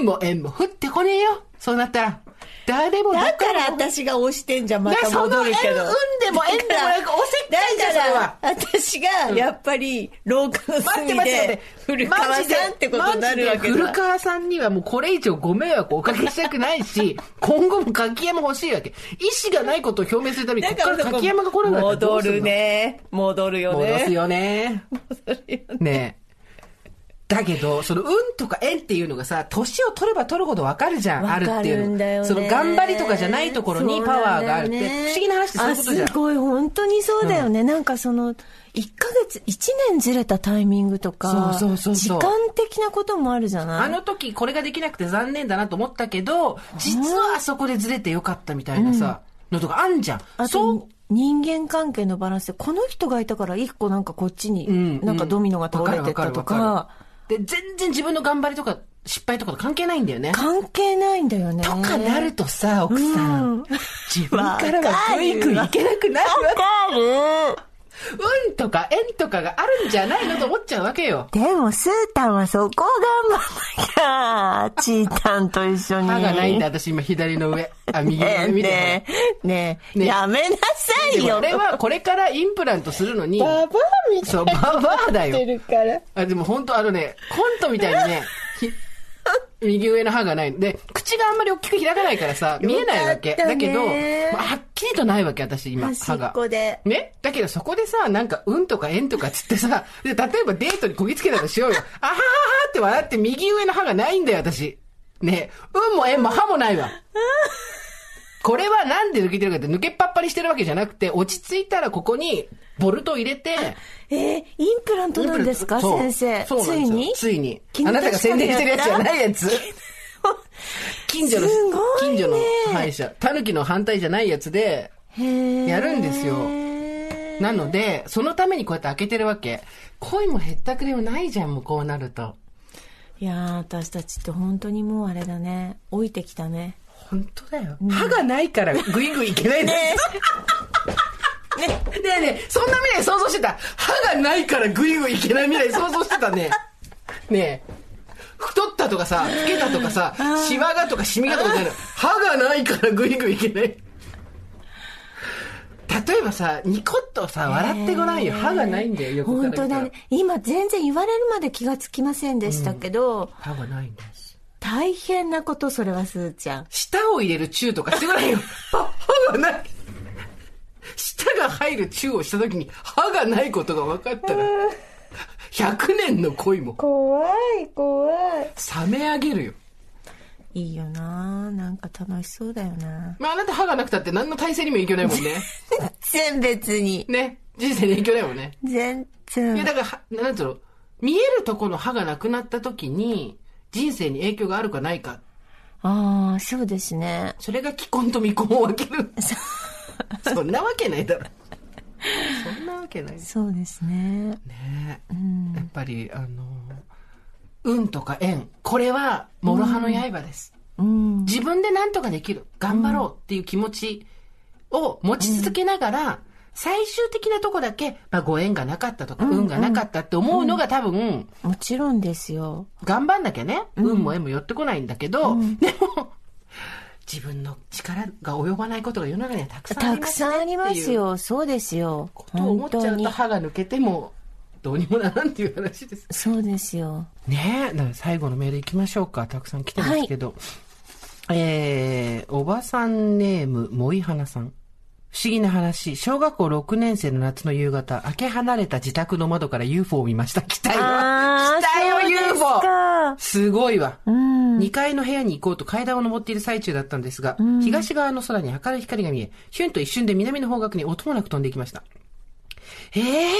運も縁も降ってこねえよ。そうなったら。誰もだから私が押してんじゃん、また戻るけど。運でも縁でもなくおせっかいじゃんそれはだから、私が、やっぱり、廊下の隅で待って待って、古川さんってことになるわけマジで古だ。川さんにはもうこれ以上ご迷惑をおかけしたくないし、今後も柿山欲しいわけ。意思がないことを表明するために、ここから柿山が来なかったらど戻るうするの？ね。戻るよね。戻すよね。戻るよね。ねえ。だけど、その運とか縁っていうのがさ、年を取れば取るほどわかるじゃん、あるっていうの。その頑張りとかじゃないところにパワーがあるって、ね不思議な話ってそういうことじゃん。あ。すごい、本当にそうだよね。なんかその、1ヶ月、1年ずれたタイミングとか、そうそうそう時間的なこともあるじゃない？あの時これができなくて残念だなと思ったけど、実はあそこでずれてよかったみたいなさ、のとかあんじゃん。あそう。と、人間関係のバランス。で、この人がいたから一個なんかこっちに、うんなんかドミノが倒れてったとわかるわか、かるで、全然自分の頑張りとか失敗とかと関係ないんだよね。関係ないんだよね。とかなるとさ、奥さん、うん自分からはグイグイいけなくなるわ。わかる運とか縁とかがあるんじゃないのと思っちゃうわけよ。でも、スータンはそこを頑張んなきゃ。チータンと一緒に。歯がないんだ、私今左の上。あ、右の上見て。ねえ、ねえ、ねやめなさいよ。俺はこれからインプラントするのに、ババアみそう、ババアだよ。あ、でも本当あのね、コントみたいにね、ひ 右上の歯がない。で、口があんまり大きく開かないからさ、見えないわけ。だけど、まあはっきりとないわけ、私今、歯が。こで。ねだけどそこでさ、なんか、運とか縁とかつってさ、で、例えばデートにこぎつけたとしようよ。あはははって笑って右上の歯がないんだよ、私。ね？運も縁も歯もないわ。これはなんで抜けてるかって抜けっぱっぱにしてるわけじゃなくて、落ち着いたらここにボルトを入れて、えー、インプラントなんですか先生。ついに？ついに。あなたが宣伝してるやつじゃないやつ。近所の、ね近所の歯医者。タヌキの反対じゃないやつで、やるんですよなので、そのためにこうやって開けてるわけ。恋もへったくれもないじゃん、もうこうなると。いやー、私たちって本当にもうあれだね。老いてきたね。本当だよ。歯がないからグイグイいけないんだよ。ねねえねえ、そんな未来想像してた。歯がないからグイグイいけない未来想像してたね。ねえ。太ったとかさ、老けたとかさ、シワがとかシミがとかじゃない。歯がないからグイグイいけない。例えばさ、ニコッとさ、笑ってごらんよ。歯がないんだよ、横から本当だね。今全然言われるまで気がつきませんでしたけど、歯がないんです。大変なこと、それはすーちゃん。舌を入れるチューとかしてごらんよ。あ 歯がない。舌が入るチューをした時に歯がないことが分かったら、100年の恋も怖い、怖い。冷め上げるよ。いいよななんか楽しそうだよなまああなた歯がなくたって何の体勢にも影響ないもんね。全別に。ね。人生に影響ないもんね。全いや然。だからは、なんつうの、見えるとこの歯がなくなった時に、人生に影響があるかないか。ああ、そうですね。それが既婚と未婚を分ける。そんなわけないだろ。そんなわけない。そうですね。ねやっぱり、あの、運とか縁。これは、諸刃の刃です。うん。自分で何とかできる。頑張ろうっていう気持ちを持ち続けながら、最終的なとこだけ、まあ、ご縁がなかったとか、運がなかったって思うのが多分、もちろんですよ。頑張んなきゃね、運も縁も寄ってこないんだけど、でも、自分の力が及ばないことが世の中にはたくさんあたりますくさんありますよ。そうですよ。と思っちゃうと。歯が抜けてもどうにもならんっていう話です。そうですよ。ねえ、最後のメール行きましょうか。たくさん来てますけど。えー、おばさんネーム、もいはなさん。不思議な話、小学校6年生の夏の夕方、開け離れた自宅の窓から UFO を見ました。来たよあー来たよそうです UFO! かすごいわ。うん。2階の部屋に行こうと階段を登っている最中だったんですが、東側の空に明るい光が見え、ヒュンと一瞬で南の方角に音もなく飛んでいきました。ええ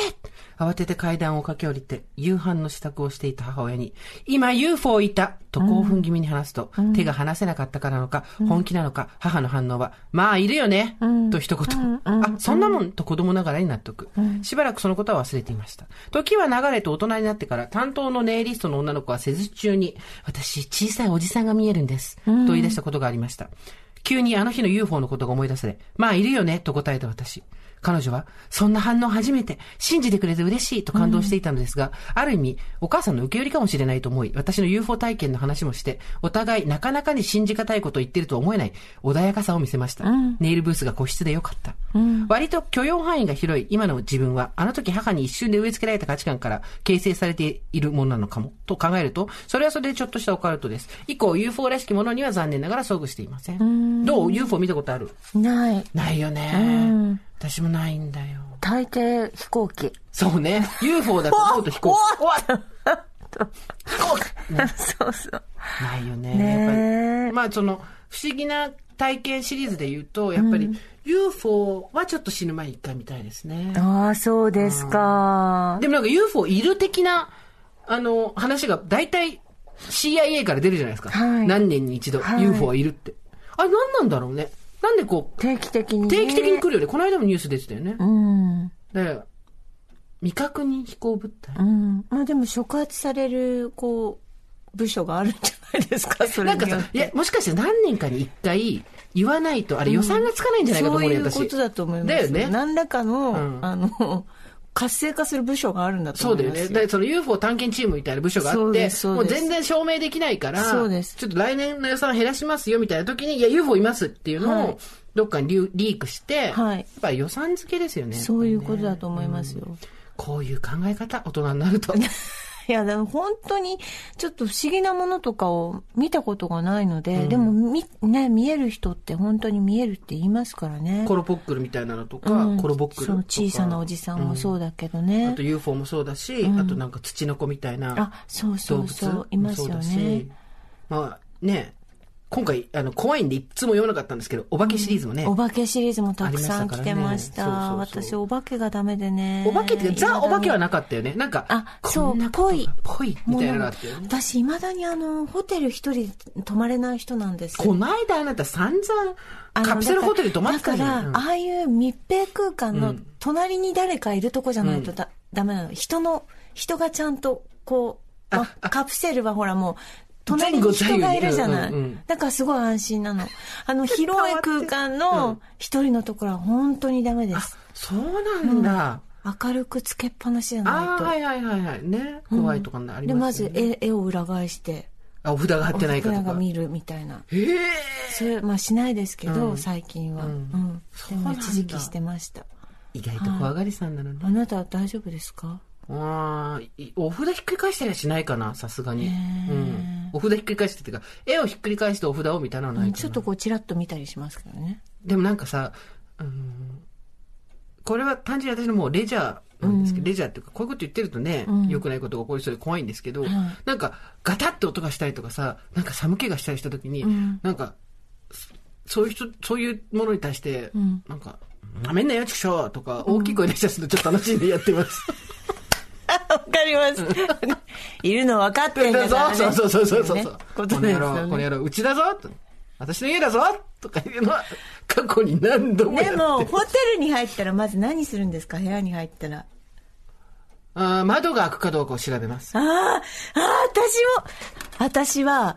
慌てて階段を駆け下りて、夕飯の支度をしていた母親に、今 UFO いたと興奮気味に話すと、手が離せなかったからなのか、本気なのか、母の反応は、まあいるよね、と一言。あ、そんなもんと子供ながらに納得。しばらくそのことは忘れていました。時は流れて大人になってから、担当のネイリストの女の子は施術中に、私、小さいおじさんが見えるんです。と言い出したことがありました。急にあの日の UFO のことが思い出され、まあいるよね、と答えた私。彼女は、そんな反応初めて、信じてくれて嬉しいと感動していたのですが、ある意味、お母さんの受け売りかもしれないと思い、私の UFO 体験の話もして、お互いなかなかに信じがたいことを言ってると思えない、穏やかさを見せました。ネイルブースが個室でよかった。割と許容範囲が広い今の自分は、あの時母に一瞬で植え付けられた価値観から形成されているものなのかも、と考えると、それはそれでちょっとしたオカルトです。以降、UFO らしきものには残念ながら遭遇していません。どう ?UFO 見たことある？ない。ないよね。ん私もないんだよ。大抵飛行機。そうね。UFO だと思うと 飛行機。飛行機ねそうそう。ないよね。ねえやっぱり。まあその、不思議な体験シリーズで言うと、やっぱり UFO はちょっと死ぬ前に一回見たいですね。ああ、そうですか。でもなんか UFO いる的な、あの、話が大体 CIA から出るじゃないですか。はい何年に一度はい UFO はいるって。あれ何なんだろうね。なんでこう、定期的に、ね。定期的に来るよね。この間もニュース出てたよね。うん。で、未確認飛行物体。うん。まあでも触発される、こう、部署があるんじゃないですか、それなんかさいや、もしかして何年かに一回言わないと、あれ予算がつかないんじゃないかと思うよ、私。そういうことだと思います。だよね何らかの、うんあの、活性化する部署があるんだとそうだよね。思いますで、その UFO 探検チームみたいな部署があってう、もう全然証明できないから、そうですちょっと来年の予算減らしますよみたいな時に、いや、UFO いますっていうのはいを、どっかにリュリークして、はいやっぱり予算付けですよね。そういうことだだと思いますよ。こういう考え方、大人になると。いや、でも本当にちょっと不思議なものとかを見たことがないので、でもみ、ね、見える人って本当に見えるって言いますからね。コロポックルみたいなのとか、うんコロボックルとか。そう、小さなおじさんもそうだけどあね。と UFO もそうだし、あとなんか土の子みたいなあ、そうそ動物うそう、いますよもそうだしね。まあね、今回、あの、怖いんでいつも読まなかったんですけど、お化けシリーズもね、お化けシリーズもたくさん来てましありました。ね私、お化けがダメでね。お化けってザ・お化けはななかったよね。なんか、あ、こそう、ぽい。ぽいみたいなのがあったよね。私、未だにあの、ホテル一人泊まれない人なんですよこないだあなた散々、カプセルホテル泊まってたじゃん。だから、ああいう密閉空間のうん隣に誰かいるとこじゃないとだ、ダメなの。人の、人がちゃんと、こう、まああカプセルはほらもう、隣に人がいるじゃない。だからすごい安心なの。あの、広い空間の一人のところは本当にダメです。そうなんだ。明るくつけっぱなしじゃないああ、と。はいはいはいはい。ね。怖いとかありで、ますよね。まず絵絵を裏返して、あ、お札が貼ってないかと親がか。見るみたいな。へえ。それ、まあしないですけど、うん最近は。ううんん。でも一時期してました。意外と怖がりさんなのね。あなたは大丈夫ですか？あお札ひっくり返したりはしないかな、さすがに。へうーん。お札ひっくり返してっていうか、絵をひっくり返してお札をみたいなのはないかな。ちょっとこう、チラッと見たりしますけどね。でもなんかさ、うん、これは単純に私のもうレジャーなんですけど、レジャーっていうか、こういうこと言ってるとね、良くないことが起こりそうで怖いんですけど、なんか、ガタッと音がしたりとかさ、なんか寒気がしたりした時に、なんか、そそういう人、そういうものに対して、なんか、なめんなよ、ちくしょうとか、大きい声出したりするとちょっと楽しんでやってます。わかります。いるの分かってんだから、ね。そうそうそうそうそう。ねこことですよの野郎、このね。野郎、うちだぞと私の家だぞとかいうのは、過去に何度もでも、ホテルに入ったらまず何するんですか？部屋に入ったら。あー窓が開くかどうかを調べます。ああ、ああ、私も、私は、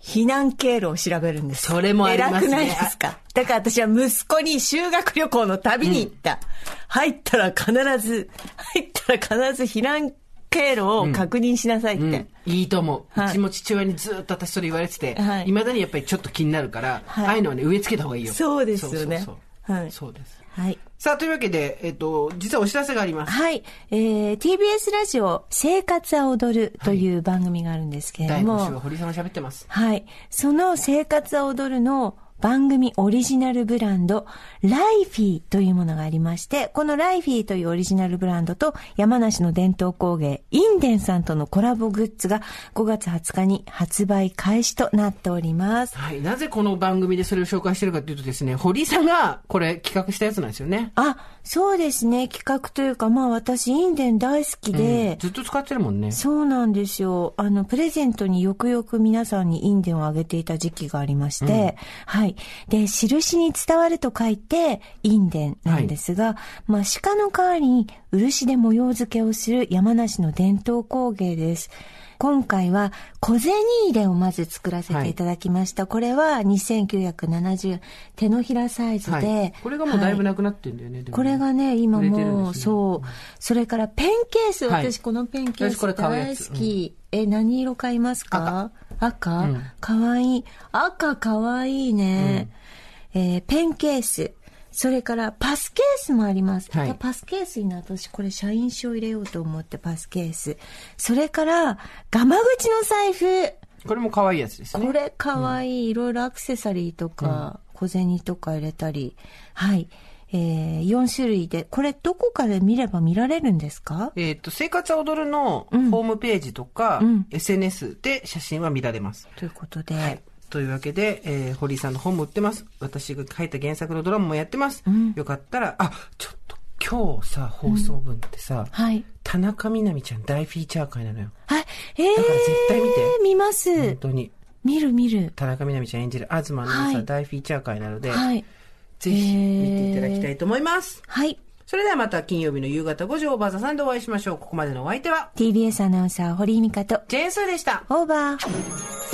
避難経路を調べるんです。それもありますね偉くないですか？だから私は息子に修学旅行の旅に行った。入ったら必ず、入ったら必ず避難経路を確認しなさいって。うん、いいと思う、はいうちも父親にずっと私それ言われてて、はいいまだにやっぱりちょっと気になるから、はいああいうのはね、植え付けた方がいいよ。そうですよねそうそうそうはいそうです。はい。さあ、というわけで、えっと、実はお知らせがあります。はい。えー、TBS ラジオ、生活は踊るという番組があるんですけれど第も、5週は堀さんが喋ってます。はい。その生活は踊るの番組オリジナルブランド、ライフィーというものがありまして、このライフィーというオリジナルブランドと山梨の伝統工芸、インデンさんとのコラボグッズが5月20日に発売開始となっております。はい。なぜこの番組でそれを紹介してるかというとですね、堀さんがこれ企画したやつなんですよね。あ、そうですね。企画というか、まあ私、インデン大好きで、ずっと使ってるもんね。そうなんですよ。あの、プレゼントによくよく皆さんにインデンをあげていた時期がありまして、はい。で、印に伝わると書いて、インデンなんですが、まあ、鹿の代わりに漆で模様付けをする山梨の伝統工芸です。今回は小銭入れをまず作らせていただきました。これは2970円手のひらサイズで、はい。これがもうだいぶはなくなってんだよね。ねこれがね、今もう、ねそう。それからペンケース、はい私このペンケー私これス大つ好き。え、何色買いますか？赤？うんかわいい。赤かわいいね。えーペンケース。それからパスケースもあります。はいパスケースにな私これ社員証入れようと思ってパスケース。それから、ガマ口の財布。これも可愛いやつですね。これかわいい。いろいろアクセサリーとか、小銭とか入れたり。はい。ええー、4種類で、これどこかで見れば見られるんですか？えっ、と、生活は踊るのうんホームページとか、うん SNS で写真は見られます。ということで、というわけで、えー、堀井さんの本も売ってます。私が書いた原作のドラマもやってます。んよかったら、あ、ちょっと今日さ、放送分ってさ、はい。田中みな実ちゃん大フィーチャー会なのよ。はい。えー、だから絶対見て見ます。本当に。見る見る。田中みな実ちゃん演じる東のさ、はい大フィーチャー会なので、はい。ぜひ見ていただきたいと思います。はい。それではまた金曜日の夕方5時オーバーザさんでお会いしましょう。ここまでのお相手は、TBS アナウンサー、堀井美香と、ジェーンスーでした。オーバー。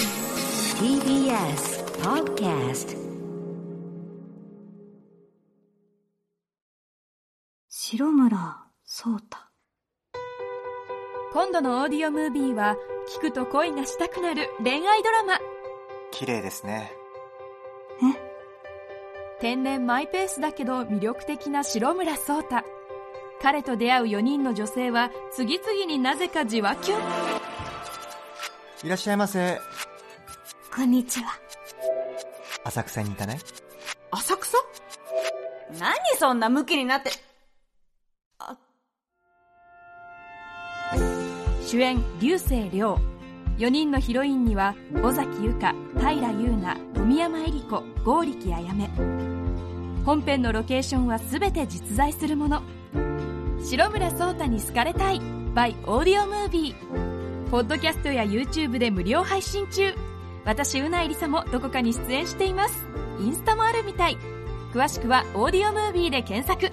TBS Podcast 白村聡太今度のオーディオムービーは聞くと恋がしたくなる恋愛ドラマ綺麗ですね天然マイペースだけど魅力的な白村聡太。彼と出会う4人の女性は次々になぜかじわキュンいらっしゃいませ。こんにちは。浅草に行かない？浅草？何そんなムキになって。主演流星涼。4人のヒロインには尾崎由香平優奈富山恵里子剛力あやめ本編のロケーションは全て実在するもの。白村聡太に好かれたい。by オーディオムービーポッドキャストや YouTube で無料配信中。私うないりさもどこかに出演しています。インスタもあるみたい。詳しくはオーディオムービーで検索。